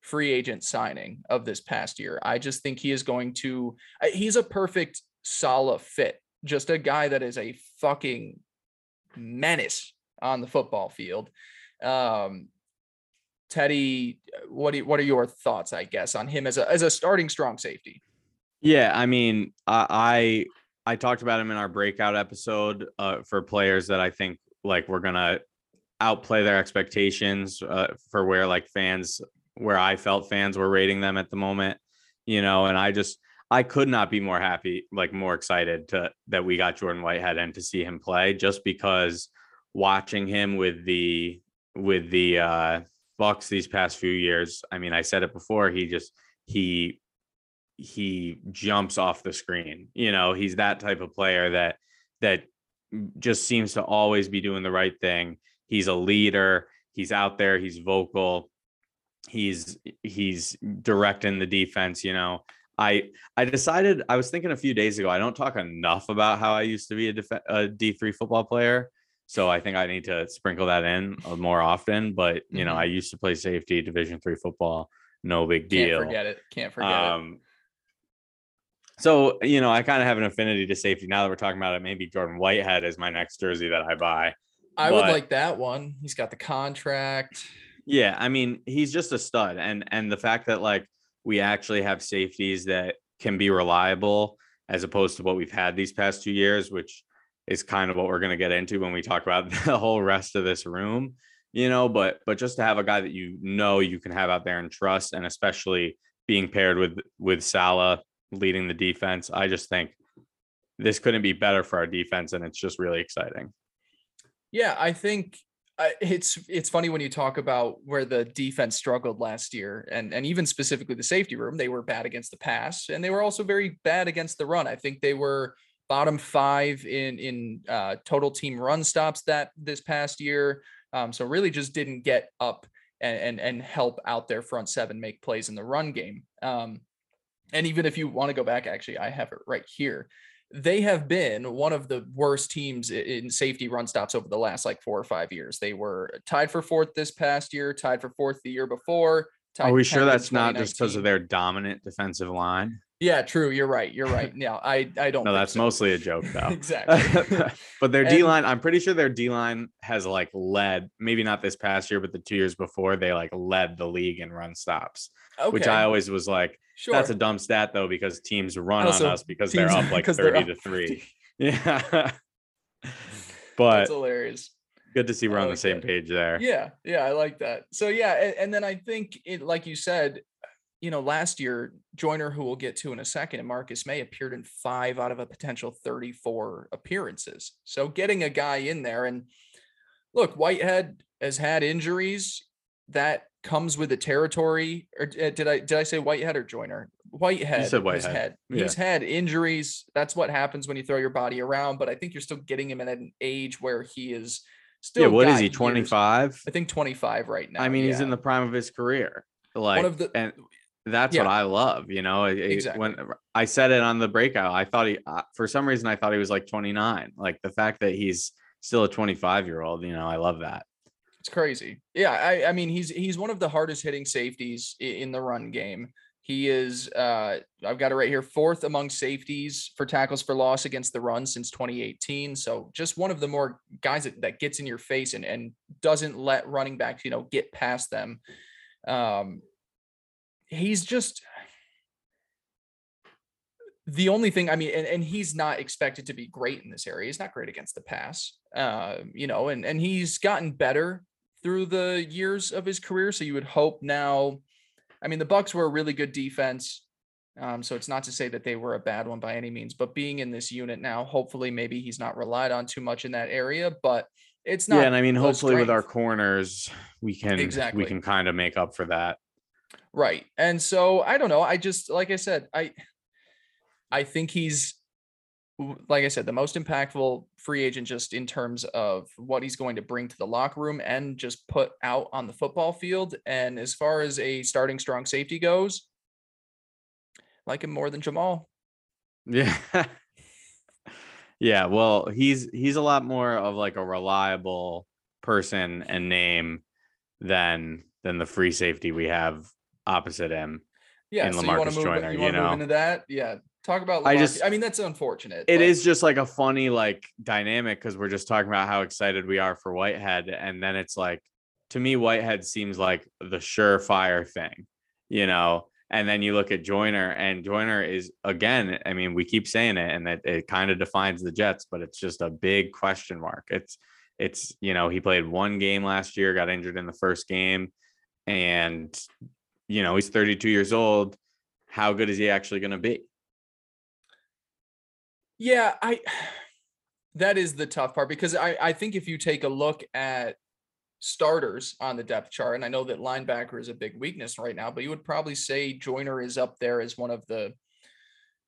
free agent signing of this past year. I just think he is going to, he's a perfect Saleh fit. Just a guy that is a fucking menace on the football field. Um Teddy, what do what are your thoughts, I guess, on him as a as a starting strong safety? Yeah, I mean, I I, I talked about him in our breakout episode uh, for players that I think like we're gonna outplay their expectations uh, for where like fans where I felt fans were rating them at the moment, you know, and I just I could not be more happy, like more excited to that we got Jordan Whitehead and to see him play just because watching him with the with the uh Bucks these past few years, I mean, I said it before, he just he he jumps off the screen. You know, he's that type of player that that just seems to always be doing the right thing. He's a leader. He's out there. He's vocal. He's he's directing the defense. You know, I I decided I was thinking a few days ago. I don't talk enough about how I used to be a, def- a D three football player. So I think I need to sprinkle that in uh, more often. But you know. I used to play safety, Division three football. No big deal. Can't forget it. Can't forget it. Um, so you know, I kind of have an affinity to safety now that we're talking about it. Maybe Jordan Whitehead is my next jersey that I buy. I would like that one. He's got the contract. Yeah, I mean, he's just a stud, and and the fact that like we actually have safeties that can be reliable as opposed to what we've had these past two years, which is kind of what we're going to get into when we talk about <laughs> the whole rest of this room, you know. But but just to have a guy that you know you can have out there and trust, and especially being paired with with Saleh leading the defense, I just think this couldn't be better for our defense, and it's just really exciting. Yeah, I think it's it's funny when you talk about where the defense struggled last year, and and even specifically the safety room, they were bad against the pass, and they were also very bad against the run. I think they were bottom five in in uh, total team run stops that this past year. Um, so really just didn't get up and, and and help out their front seven make plays in the run game. Um, and even if you want to go back, actually, I have it right here they have been one of the worst teams in safety run stops over the last like four or five years. They were tied for fourth this past year, tied for fourth the year before, Are we sure that's not just because of their dominant defensive line? Yeah, true. You're right. You're right. <laughs> Yeah, I I don't. no, that's so. mostly a joke <laughs> though. exactly. <laughs> but their D line, I'm pretty sure their D line has like led, maybe not this past year, but the two years before, they like led the league in run stops. Okay. Which I always was like, sure. that's a dumb stat though, because teams run oh, on us because they're up like 30 to three. yeah. but that's hilarious. Good to see we're on the same that. page there. Yeah, yeah, I like that. So yeah, and, and then I think it, like you said, you know, last year, Joyner, who we'll get to in a second, and Marcus Maye appeared in five out of a potential 34 appearances. So getting a guy in there and look, Whitehead has had injuries that comes with the territory. Or uh, did I did I say Whitehead or Joyner? Whitehead. You said Whitehead. Had, yeah. He's had injuries. That's what happens when you throw your body around. But I think you're still getting him at an age where he is still. Yeah, what is he? 25. I think 25 right now. I mean, yeah. he's in the prime of his career. Like one of the and that's yeah. what I love. You know, exactly. when I said it on the breakout, I thought he, uh, for some reason, I thought he was like 29. Like the fact that he's still a 25 year old, you know, I love that. It's crazy. Yeah. I, I mean, he's, he's one of the hardest hitting safeties in the run game. He is, uh, I've got it right here, fourth among safeties for tackles for loss against the run since 2018. So just one of the more guys that, that gets in your face and, and doesn't let running backs, you know, get past them. Um, he's just the only thing I mean, and, and he's not expected to be great in this area. He's not great against the pass, uh, you know, and and he's gotten better through the years of his career. So you would hope now. I mean, the Bucks were a really good defense, um, so it's not to say that they were a bad one by any means. But being in this unit now, hopefully, maybe he's not relied on too much in that area. But it's not. Yeah, and I mean, hopefully, strength. with our corners, we can exactly we can kind of make up for that. Right. And so I don't know. I just like I said, I I think he's like I said, the most impactful free agent just in terms of what he's going to bring to the locker room and just put out on the football field. And as far as a starting strong safety goes, like him more than Jamal. Yeah. <laughs> yeah, well, he's he's a lot more of like a reliable person and name than than the free safety we have opposite him. Yeah, in so LaMarcus you Joyner, you, you know, into that. Yeah, talk about. I just, I mean, that's unfortunate. It but... is just like a funny like dynamic because we're just talking about how excited we are for Whitehead, and then it's like, to me, Whitehead seems like the surefire thing, you know. And then you look at Joyner, and Joyner is again. I mean, we keep saying it, and that it kind of defines the Jets, but it's just a big question mark. It's it's you know he played one game last year, got injured in the first game, and you know, he's 32 years old. How good is he actually going to be? Yeah, I <sighs> that is the tough part because I I think if you take a look at starters on the depth chart, and I know that linebacker is a big weakness right now, but you would probably say Joyner is up there as one of the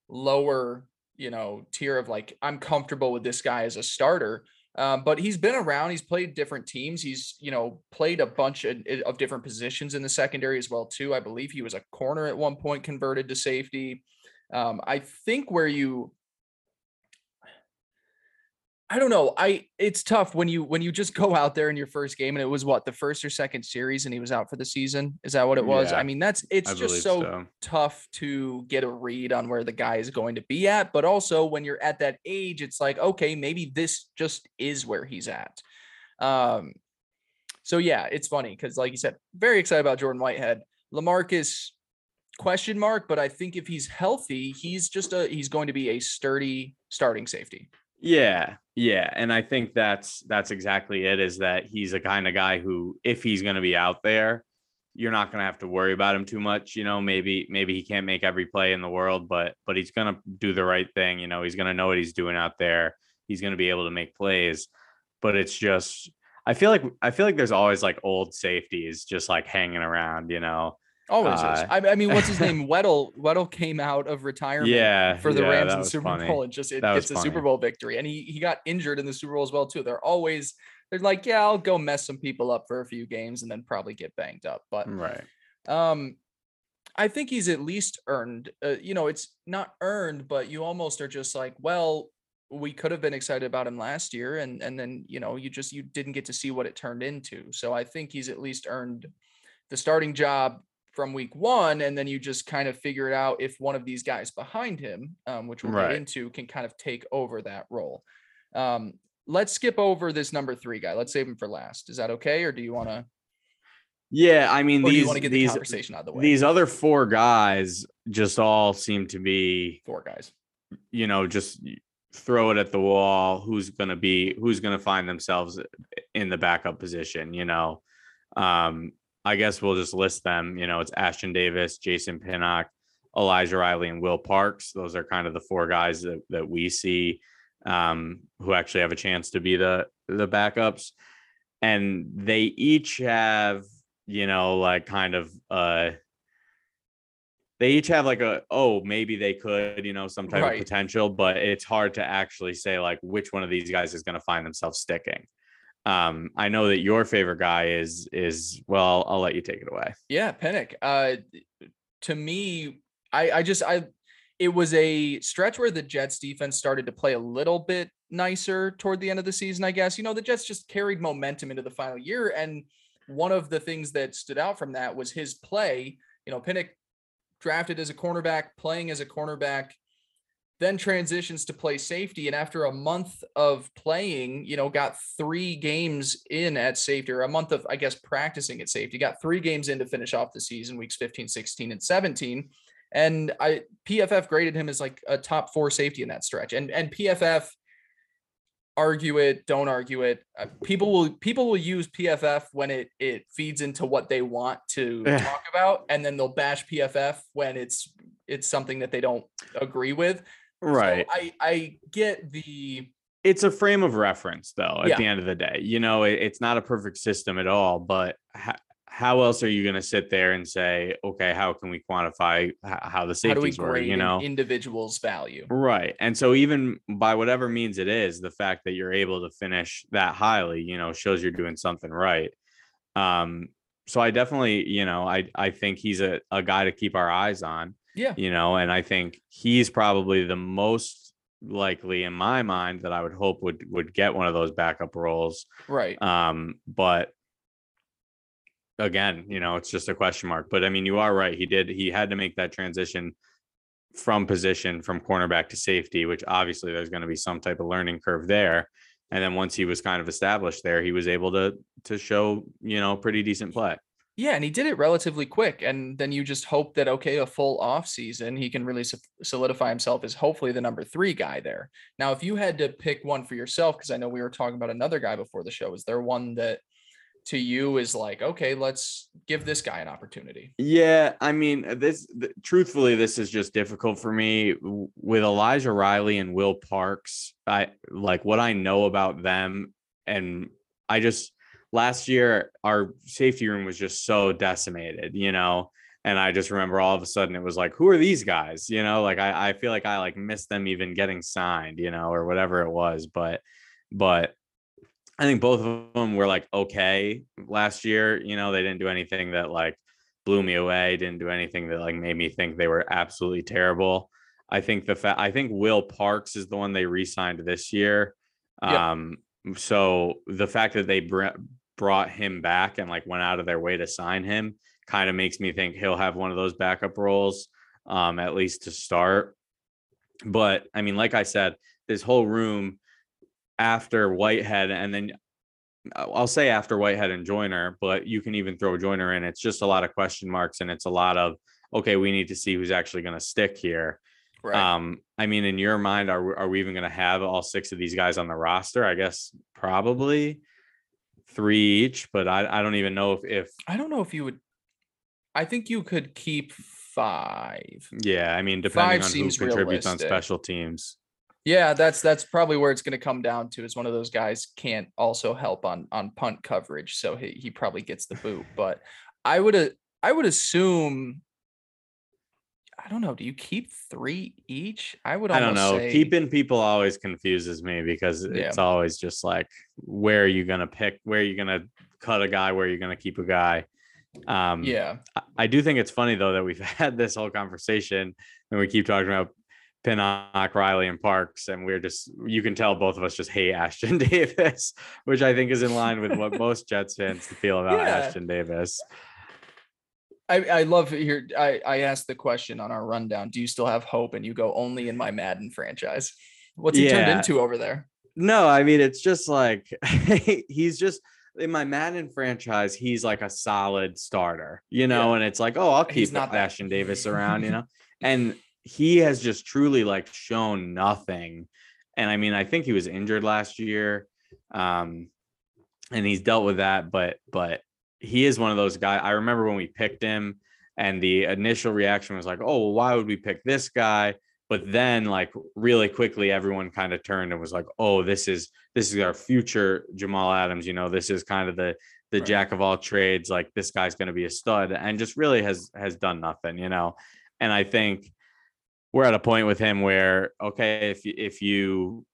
lower, you know, tier of like I'm comfortable with this guy as a starter. Um, but he's been around. He's played different teams. He's you know played a bunch of, of, different positions in the secondary as well too. I believe he was a corner at one point, converted to safety. Um, I think where you I don't know. I it's tough when you when you just go out there in your first game and it was what the first or second series and he was out for the season. Is that what it was? Yeah, I mean, that's it's I just so, so, tough to get a read on where the guy is going to be at. But also when you're at that age, it's like, okay, maybe this just is where he's at. Um, so yeah, it's funny because like you said, very excited about Jordan Whitehead. LaMarcus question mark, but I think if he's healthy, he's just a he's going to be a sturdy starting safety. Yeah, yeah, and I think that's that's exactly it. Is that he's a kind of guy who, if he's going to be out there, you're not going to have to worry about him too much. You know, maybe maybe he can't make every play in the world, but but he's going to do the right thing. You know, he's going to know what he's doing out there. He's going to be able to make plays. But it's just, I feel like I feel like there's always like old safeties just like hanging around. You know, Always uh, is. I, I, mean, what's his <laughs> name? Weddle. Weddle came out of retirement. Yeah, for the yeah, Rams in the Super funny. Bowl and just it, it's a Super Bowl victory. And he he got injured in the Super Bowl as well too. They're always they're like, yeah, I'll go mess some people up for a few games and then probably get banged up. But right. Um, I think he's at least earned. Uh, you know, it's not earned, but you almost are just like, well, we could have been excited about him last year, and and then you know you just you didn't get to see what it turned into. So I think he's at least earned the starting job from week one, and then you just kind of figure it out if one of these guys behind him, um, which we'll Right. get into, can kind of take over that role. Um, let's skip over this number three guy. Let's save him for last. Is that okay, or do you want to? Yeah, I mean these want to get the these conversation out of the way? these other four guys just all seem to be four guys. you know, just throw it at the wall. Who's going to be, who's going to find themselves in the backup position, you know? Um, I guess we'll just list them. You know, it's Ashtyn Davis, Jason Pinnock, Elijah Riley, and Will Parks. Those are kind of the four guys that, that we see um, who actually have a chance to be the the backups. And they each have, you know, like kind of uh they each have like a oh maybe they could you know some type Right. of potential but it's hard to actually say like which one of these guys is going to find themselves sticking um i know that your favorite guy is is well i'll let you take it away Yeah, Pinnock. Uh, to me, I I just I it was a stretch where the Jets defense started to play a little bit nicer toward the end of the season. I guess you know the Jets just carried momentum into the final year, and one of the things that stood out from that was his play. You know, Pinnock drafted as a cornerback, playing as a cornerback, then transitions to play safety. And after a month of playing, you know, got three games in at safety, or a month of, I guess, practicing at safety, got three games in to finish off the season, weeks 15, 16, and 17. And I PFF graded him as like a top four safety in that stretch. And and PFF argue it, don't argue it. Uh, people will people will use PFF when it it feeds into what they want to <sighs> talk about, and then they'll bash PFF when it's it's something that they don't agree with. So right I I get the it's a frame of reference though at Yeah. the end of the day you know it, it's not a perfect system at all but ha- how else are you going to sit there and say okay how can we quantify h- how the how do we safeties were you know individual's value. Right. And so even by whatever means it is, the fact that you're able to finish that highly, you know, shows you're doing something right. Um so I definitely, you know, I I think he's a, a guy to keep our eyes on, Yeah. you know, and I think he's probably the most likely in my mind that I would hope would would get one of those backup roles. Right. Um but again, you know, it's just a question mark. But I mean, you are right. He did he had to make that transition from position from cornerback to safety, which obviously there's going to be some type of learning curve there. And then once he was kind of established there, he was able to to show, you know, pretty decent play. Yeah, and he did it relatively quick. And then you just hope that okay, a full off season, he can really solidify himself as hopefully the number three guy there. Now, if you had to pick one for yourself, because I know we were talking about another guy before the show, is there one that to you is like, okay, let's give this guy an opportunity? Yeah, I mean, uh, this th- truthfully, this is just difficult for me with Elijah Riley and Will Parks. I like what I know about them, and I just last year our safety room was just so decimated, you know. And I just remember all of a sudden it was like, who are these guys? You know, like I, I feel like I like missed them even getting signed, you know, or whatever it was. But but I think both of them were like okay last year. You know, they didn't do anything that like blew me away. Didn't do anything that like made me think they were absolutely terrible. I think the fact I think Will Parks is the one they re-signed this year. Yeah. Um, so the fact that they br- brought him back and like went out of their way to sign him kind of makes me think he'll have one of those backup roles, um, at least to start. But I mean, like I said, this whole room after Whitehead, and then uh, I'll say after Whitehead and Joyner, but you can even throw Joyner in. It's just a lot of question marks, and it's a lot of okay. We need to see who's actually going to stick here. Right. Um, I mean, in your mind, are are we even going to have all six of these guys on the roster? I guess probably three each, but I, I don't even know if if I don't know if you would. I think you could keep five. yeah. I mean, depending Five on who contributes on special teams. Yeah, that's that's probably where it's going to come down to. Is one of those guys can't also help on on punt coverage, so he he probably gets the boot. But I would I would assume. I don't know. Do you keep three each? I would. I don't know. Say, Keeping people always confuses me because Yeah. it's always just like, where are you gonna pick? Where are you gonna cut a guy? Where are you gonna keep a guy? Um, Yeah, I- I do think it's funny though that we've <laughs> had this whole conversation and we keep talking about Pinnock, Riley, and Parks, and we're just you can tell both of us just hate <laughs> Ashtyn Davis, which I think is in line with what <laughs> most Jets fans feel about Yeah. Ashtyn Davis. I, I love here. I, I asked the question on our rundown. Do you still have hope? And you go only in my Madden franchise. What's he turned into over there? No, I mean it's just like <laughs> he's just in my Madden franchise, he's like a solid starter, you know, and it's like, oh, I'll He's keep not. Ashtyn Davis around, you <laughs> know. and he has just truly like shown nothing. And I mean, I think he was injured last year. Um, and he's dealt with that, but but he is one of those guys. I remember when we picked him, and the initial reaction was like, "Oh, well, why would we pick this guy?" But then, like really quickly, everyone kind of turned and was like, "Oh, this is this is our future Jamal Adams." You know, this is kind of the the Right. jack of all trades. Like this guy's going to be a stud, and just really has has done nothing. You know, and I think we're at a point with him where okay, if you- if you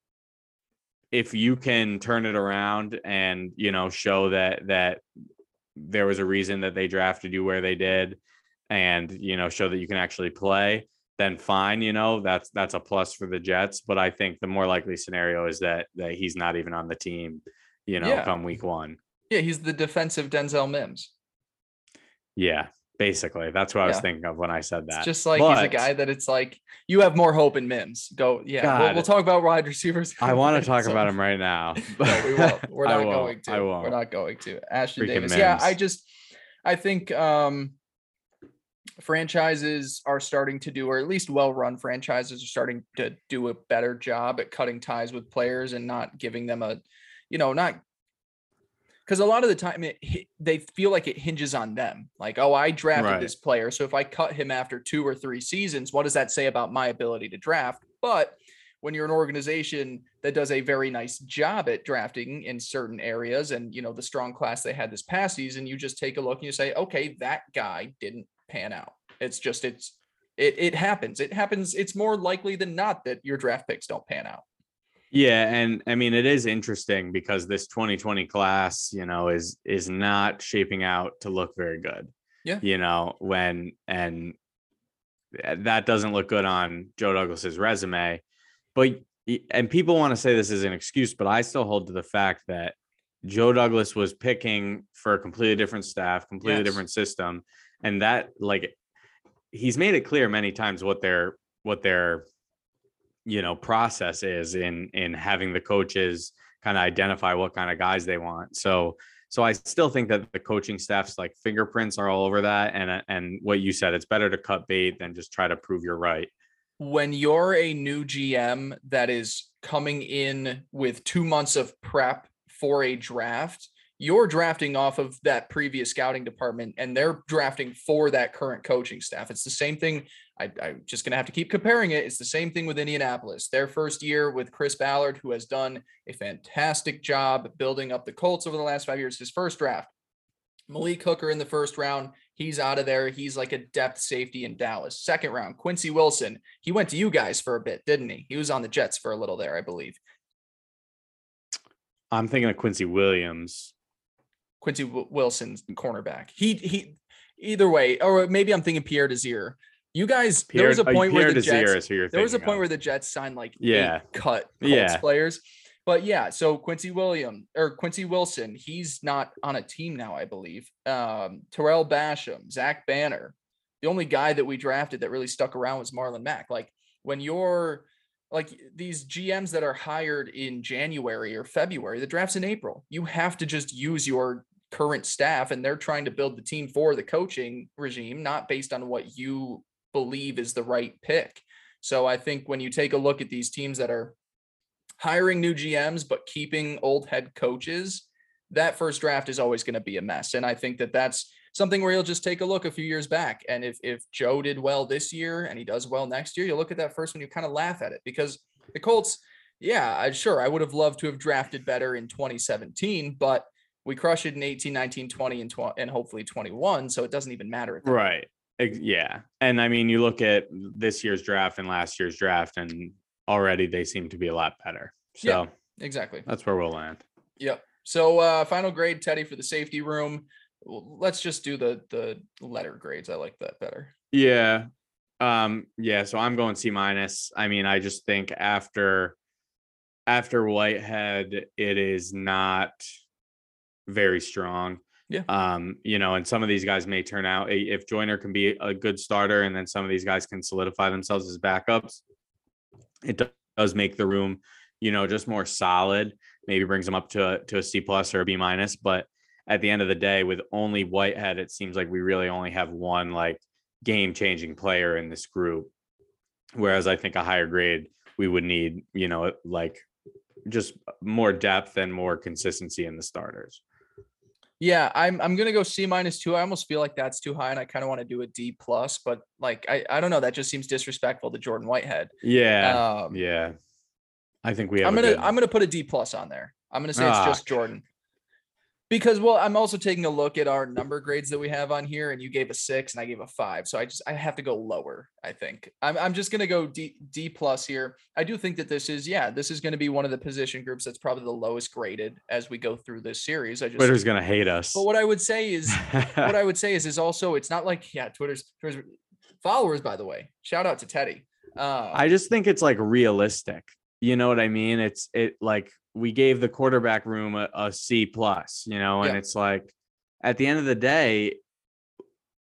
if you can turn it around and you know show that that there was a reason that they drafted you where they did and you know show that you can actually play then fine you know that's that's a plus for the jets but i think the more likely scenario is that that he's not even on the team you know Yeah. come week one Yeah, he's the defensive Denzel Mims. yeah basically that's what i was Yeah. thinking of when i said that It's just like he's a guy that it's like you have more hope in Mims. Go, yeah. We'll, we'll talk about wide receivers. i <laughs> want to talk So- about him right now <laughs> No, we won't. We're <laughs> not won't. going to. I We're won't. going to. Ashtyn Freaking Davis. Yeah, I just I think um franchises are starting to do, or at least well-run franchises are starting to do a better job at cutting ties with players and not giving them a, you know, not because a lot of the time it, they feel like it hinges on them. Like, oh, I drafted Right. this player, so if I cut him after two or three seasons, what does that say about my ability to draft? But when you're an organization that does a very nice job at drafting in certain areas and you know the strong class they had this past season you just take a look and you say okay that guy didn't pan out it's just it's it, it happens it happens it's more likely than not that your draft picks don't pan out Yeah, and I mean it is interesting because this 2020 class, you know, is is not shaping out to look very good. Yeah. You know, when and eh, that doesn't look good on Joe Douglas's resume. But and people want to say this is an excuse, but I still hold to the fact that Joe Douglas was picking for a completely different staff, completely Yes. different system, and that like he's made it clear many times what their what their you know process is in in having the coaches kind of identify what kind of guys they want. So so i still think that the coaching staff's like fingerprints are all over that and and what you said it's better to cut bait than just try to prove you're right. When you're a new gm that is coming in with two months of prep for a draft you're drafting off of that previous scouting department and they're drafting for that current coaching staff. It's the same thing. I, I'm just going to have to keep comparing it. It's the same thing with Indianapolis. Their first year with Chris Ballard, who has done a fantastic job building up the Colts over the last five years, his first draft. Malik Hooker in the first round. He's out of there. He's like a depth safety in Dallas. Second round, Quincy Wilson. He went to you guys for a bit, didn't he? He was on the Jets for a little there, I believe. i'm thinking of quincy williams Quincy W- Wilson's cornerback. He he either way, or maybe I'm thinking Pierre Desir. You guys, there was a Pierre- uh, point where the Jets, there was a point of. where the Jets signed like Yeah. eight cut Colts Yeah. players. But yeah, so Quincy William or Quincy Wilson, he's not on a team now, I believe. Um, Tarell Basham, Zach Banner. The only guy that we drafted that really stuck around was Marlon Mack. Like when you're like these GMs that are hired in January or February, the draft's in April. You have to just use your current staff and they're trying to build the team for the coaching regime, not based on what you believe is the right pick. So I think when you take a look at these teams that are hiring new GMs but keeping old head coaches, that first draft is always going to be a mess. And I think that that's something where you'll just take a look a few years back. And if if Joe did well this year and he does well next year, you'll look at that first one, you kind of laugh at it because the Colts, yeah, sure I would have loved to have drafted better in 2017, but we crushed it in 18, 19, 20, and 20, and hopefully 21. So it doesn't even matter. point. right yeah and i mean you look at this year's draft and last year's draft and already they seem to be a lot better so Yeah. Exactly. that's where we'll land Yep. So uh final grade, Teddy, for the safety room. Let's just do the the letter grades. I like that better. Yeah. Um, yeah, so I'm going C minus. I mean, I just think after after Whitehead, it is not very strong. Yeah. Um, you know, and some of these guys may turn out if Joyner can be a good starter, and then some of these guys can solidify themselves as backups. It does make the room, you know, just more solid. Maybe brings them up to a, to a C plus or a B minus. But at the end of the day, with only Whitehead, it seems like we really only have one like game changing player in this group. Whereas I think a higher grade we would need, you know, like just more depth and more consistency in the starters. Yeah, I'm I'm gonna go C minus two. I almost feel like that's too high, and I kind of want to do a D plus, but like I I don't know. That just seems disrespectful to Jordan Whitehead. Yeah, um, yeah. I think we. I'm gonna good... I'm gonna put a D plus on there. I'm gonna say it's ah, just Jordan because well i'm also taking a look at our number grades that we have on here and you gave a six and i gave a five. So i just i have to go lower i think. I'm, I'm just going to go d d plus here. I do think that this is yeah this is going to be one of the position groups that's probably the lowest graded as we go through this series. I just twitter's going to hate us. But what i would say is <laughs> what i would say is is also it's not like yeah twitter's twitter's followers by the way. Shout out to teddy. Uh, i just think it's like realistic. You know what i mean? It's it like we gave the quarterback room a, a C plus, you know, and yeah. it's like at the end of the day,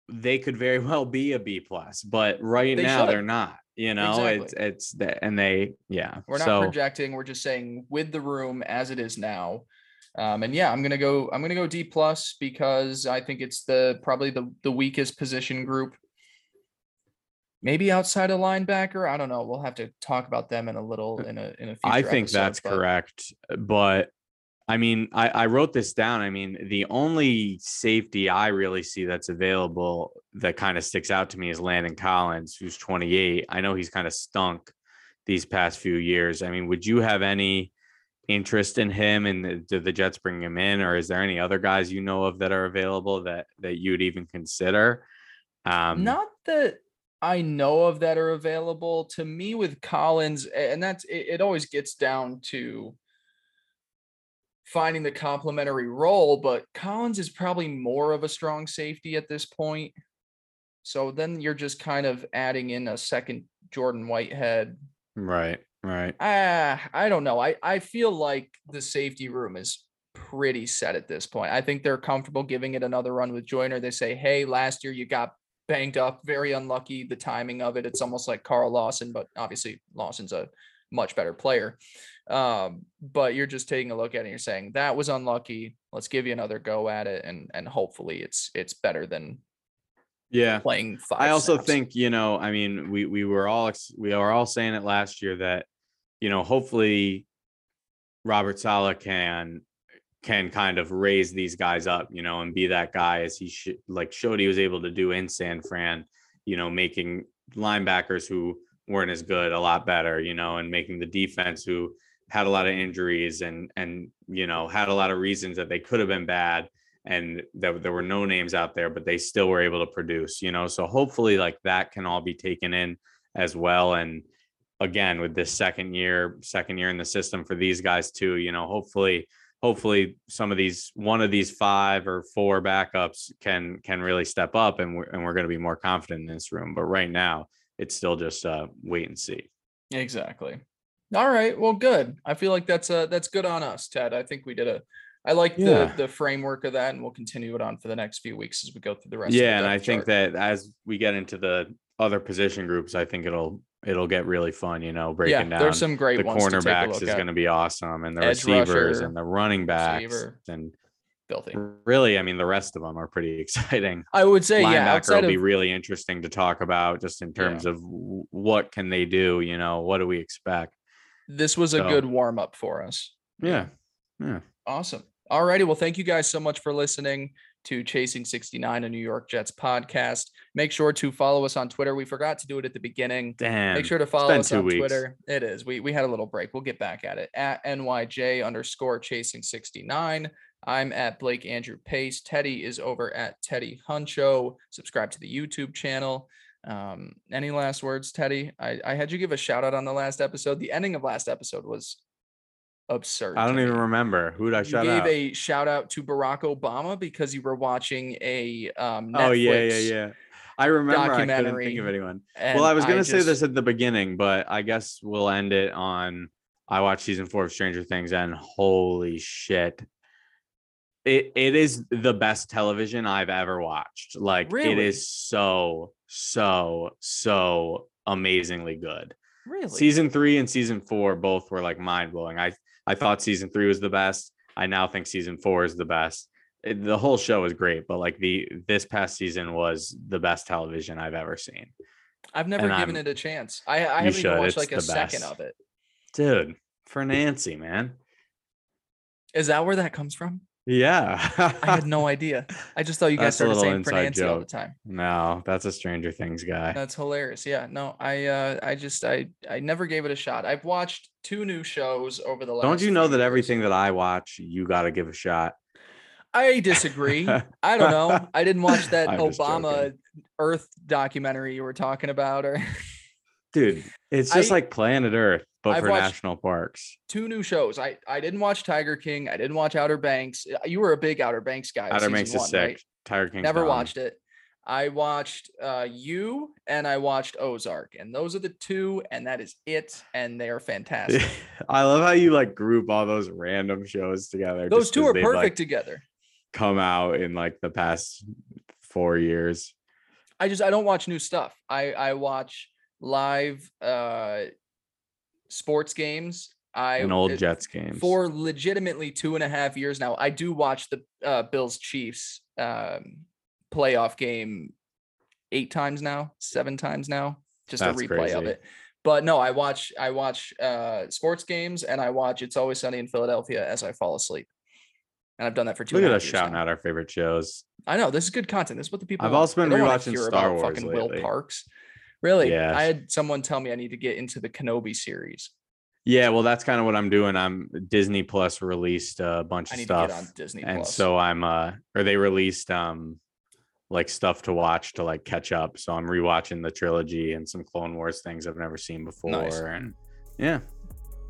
they could very <laughs> well be a B plus, but right they now should. they're not. You know, exactly. it's it's the, and they yeah. We're not so, projecting. We're just saying with the room as it is now. Um, and yeah, I'm gonna go. I'm gonna go D plus because I think it's the probably the the weakest position group maybe outside a linebacker. I don't know. We'll have to talk about them in a little in a in a episode, I think that's but... correct, but I mean, I, I wrote this down. I mean, the only safety I really see that's available that kind of sticks out to me is Landon Collins, who's 28. I know he's kind of stunk these past few years. I mean, would you have any interest in him and did the Jets bring him in, or is there any other guys you know of that are available that that you'd even consider? Um, Not that I know of that are available to me with Collins, and that's it, it always gets down to finding the complementary role, but Collins is probably more of a strong safety at this point. So then you're just kind of adding in a second Jordan Whitehead. Right, right. Ah, I don't know. I, I feel like the safety room is pretty set at this point. I think they're comfortable giving it another run with Joyner. They say, hey, last year you got banged up, very unlucky. The timing of it, it's almost like Carl Lawson, but obviously Lawson's a much better player. Um, but you're just taking a look at it and you're saying that was unlucky. Let's give you another go at it, and and hopefully it's it's better than yeah playing five. I also snaps. think you know, I mean, we we were all we are all saying it last year that you know, hopefully Robert Saleh can can kind of raise these guys up, you know, and be that guy as he sh- like showed he was able to do in San Fran, you know, making linebackers who weren't as good a lot better, you know, and making the defense who had a lot of injuries and and you know had a lot of reasons that they could have been bad and that there were no names out there, but they still were able to produce, you know. So hopefully, like that can all be taken in as well. And again, with this second year, second year in the system for these guys too, you know, hopefully hopefully some of these one of these five or four backups can can really step up and we're, and we're going to be more confident in this room but right now it's still just uh wait and see exactly all right well good i feel like that's uh that's good on us ted i think we did a i like yeah. the the framework of that and we'll continue it on for the next few weeks as we go through the rest yeah and i chart. think that as we get into the other position groups i think it'll it'll get really fun, you know, breaking yeah, down. There's some great the cornerbacks is going to be awesome, and the Edge receivers rusher, and the running backs receiver. and filthy. Really, I mean, the rest of them are pretty <laughs> exciting. I would say, Linebacker yeah, outside will of, be really interesting to talk about, just in terms yeah. of what can they do. You know, what do we expect? This was a good warm up for us. Yeah, yeah, awesome. All righty. Well, thank you guys so much for listening to Chasing 69, a New York Jets podcast. Make sure to follow us on Twitter. We forgot to do it at the beginning. Damn. Make sure to follow us on weeks. Twitter. It is. We we had a little break. We'll get back at it at NYJ underscore chasing 69. I'm at Blake Andrew Pace. Teddy is over at Teddy Huncho. Subscribe to the YouTube channel. Um, any last words, Teddy? I, I had you give a shout out on the last episode. The ending of last episode was absurd. I don't even me. remember who did I shout out? you gave out? a shout out to Barack Obama because you were watching a um, Netflix oh yeah yeah yeah. I remember. I couldn't think of anyone. Well, I was gonna I say just, this at the beginning, but I guess we'll end it on. I watched season four of Stranger Things, and holy shit, it, it is the best television I've ever watched. Like it Really? is so, so, so amazingly good. Really? Season three and season four both were like mind blowing. I I thought season three was the best. I now think season four is the best. It- the whole show is great, but like the this past season was the best television I've ever seen. I've never and given I'm- it a chance. I, I haven't even watched It's like a the second of it. Dude, for Nancy, man. Is that where that comes from? Yeah. I had no idea. I just thought you guys That's started saying inside Nancy all the time. no, that's a Stranger Things guy. That's hilarious. Yeah, no, I uh I just I I never gave it a shot. I've watched two new shows over the last Don't you know that years. everything that I watch, you got to give a shot? I disagree. <laughs> I don't know. I didn't watch <laughs> that Obama. Earth documentary you were talking about or Dude, it's just I- like Planet Earth, but I've for watched- national parks. two new shows. I I didn't watch Tiger King. I didn't watch Outer Banks. Uh, You were a big Outer Banks guy. Outer Banks is sick. right? Tiger King. Never watched it. I watched uh you and I watched Ozark, and those are the two, and that is it. And they are fantastic. <laughs> I love how you like group all those random shows together. those two are perfect like, together. come out in like the past four years. I just I don't watch new stuff. I I watch live uh sports games. I And old Jets game for legitimately two and a half years now. I do watch the uh, Bills Chiefs um, playoff game eight times now, seven times now, just That's a replay of it. But no, I watch I watch uh, sports games and I watch It's Always Sunny in Philadelphia as I fall asleep. And I've done that for two. Look at us shouting now. out our favorite shows. I know this is good content. This is what the people. I've want. also been rewatching Star Wars fucking Will. Parks. Really? Yes. I had someone tell me I need to get into the Kenobi series. Yeah, well, that's kind of what I'm doing. I'm Disney Plus released a bunch of stuff. to get on Disney and Plus. so i'm uh or they released um like stuff to watch to like catch up so i'm rewatching the trilogy and some clone wars things i've never seen before Nice. and yeah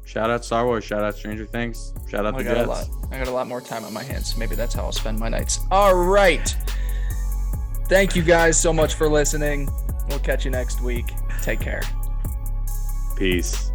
shout out star wars shout out stranger things shout out I the got a lot. I got a lot more time on my hands. Maybe that's how I'll spend my nights. All right. Thank you guys so much for listening. We'll catch you next week. Take care. peace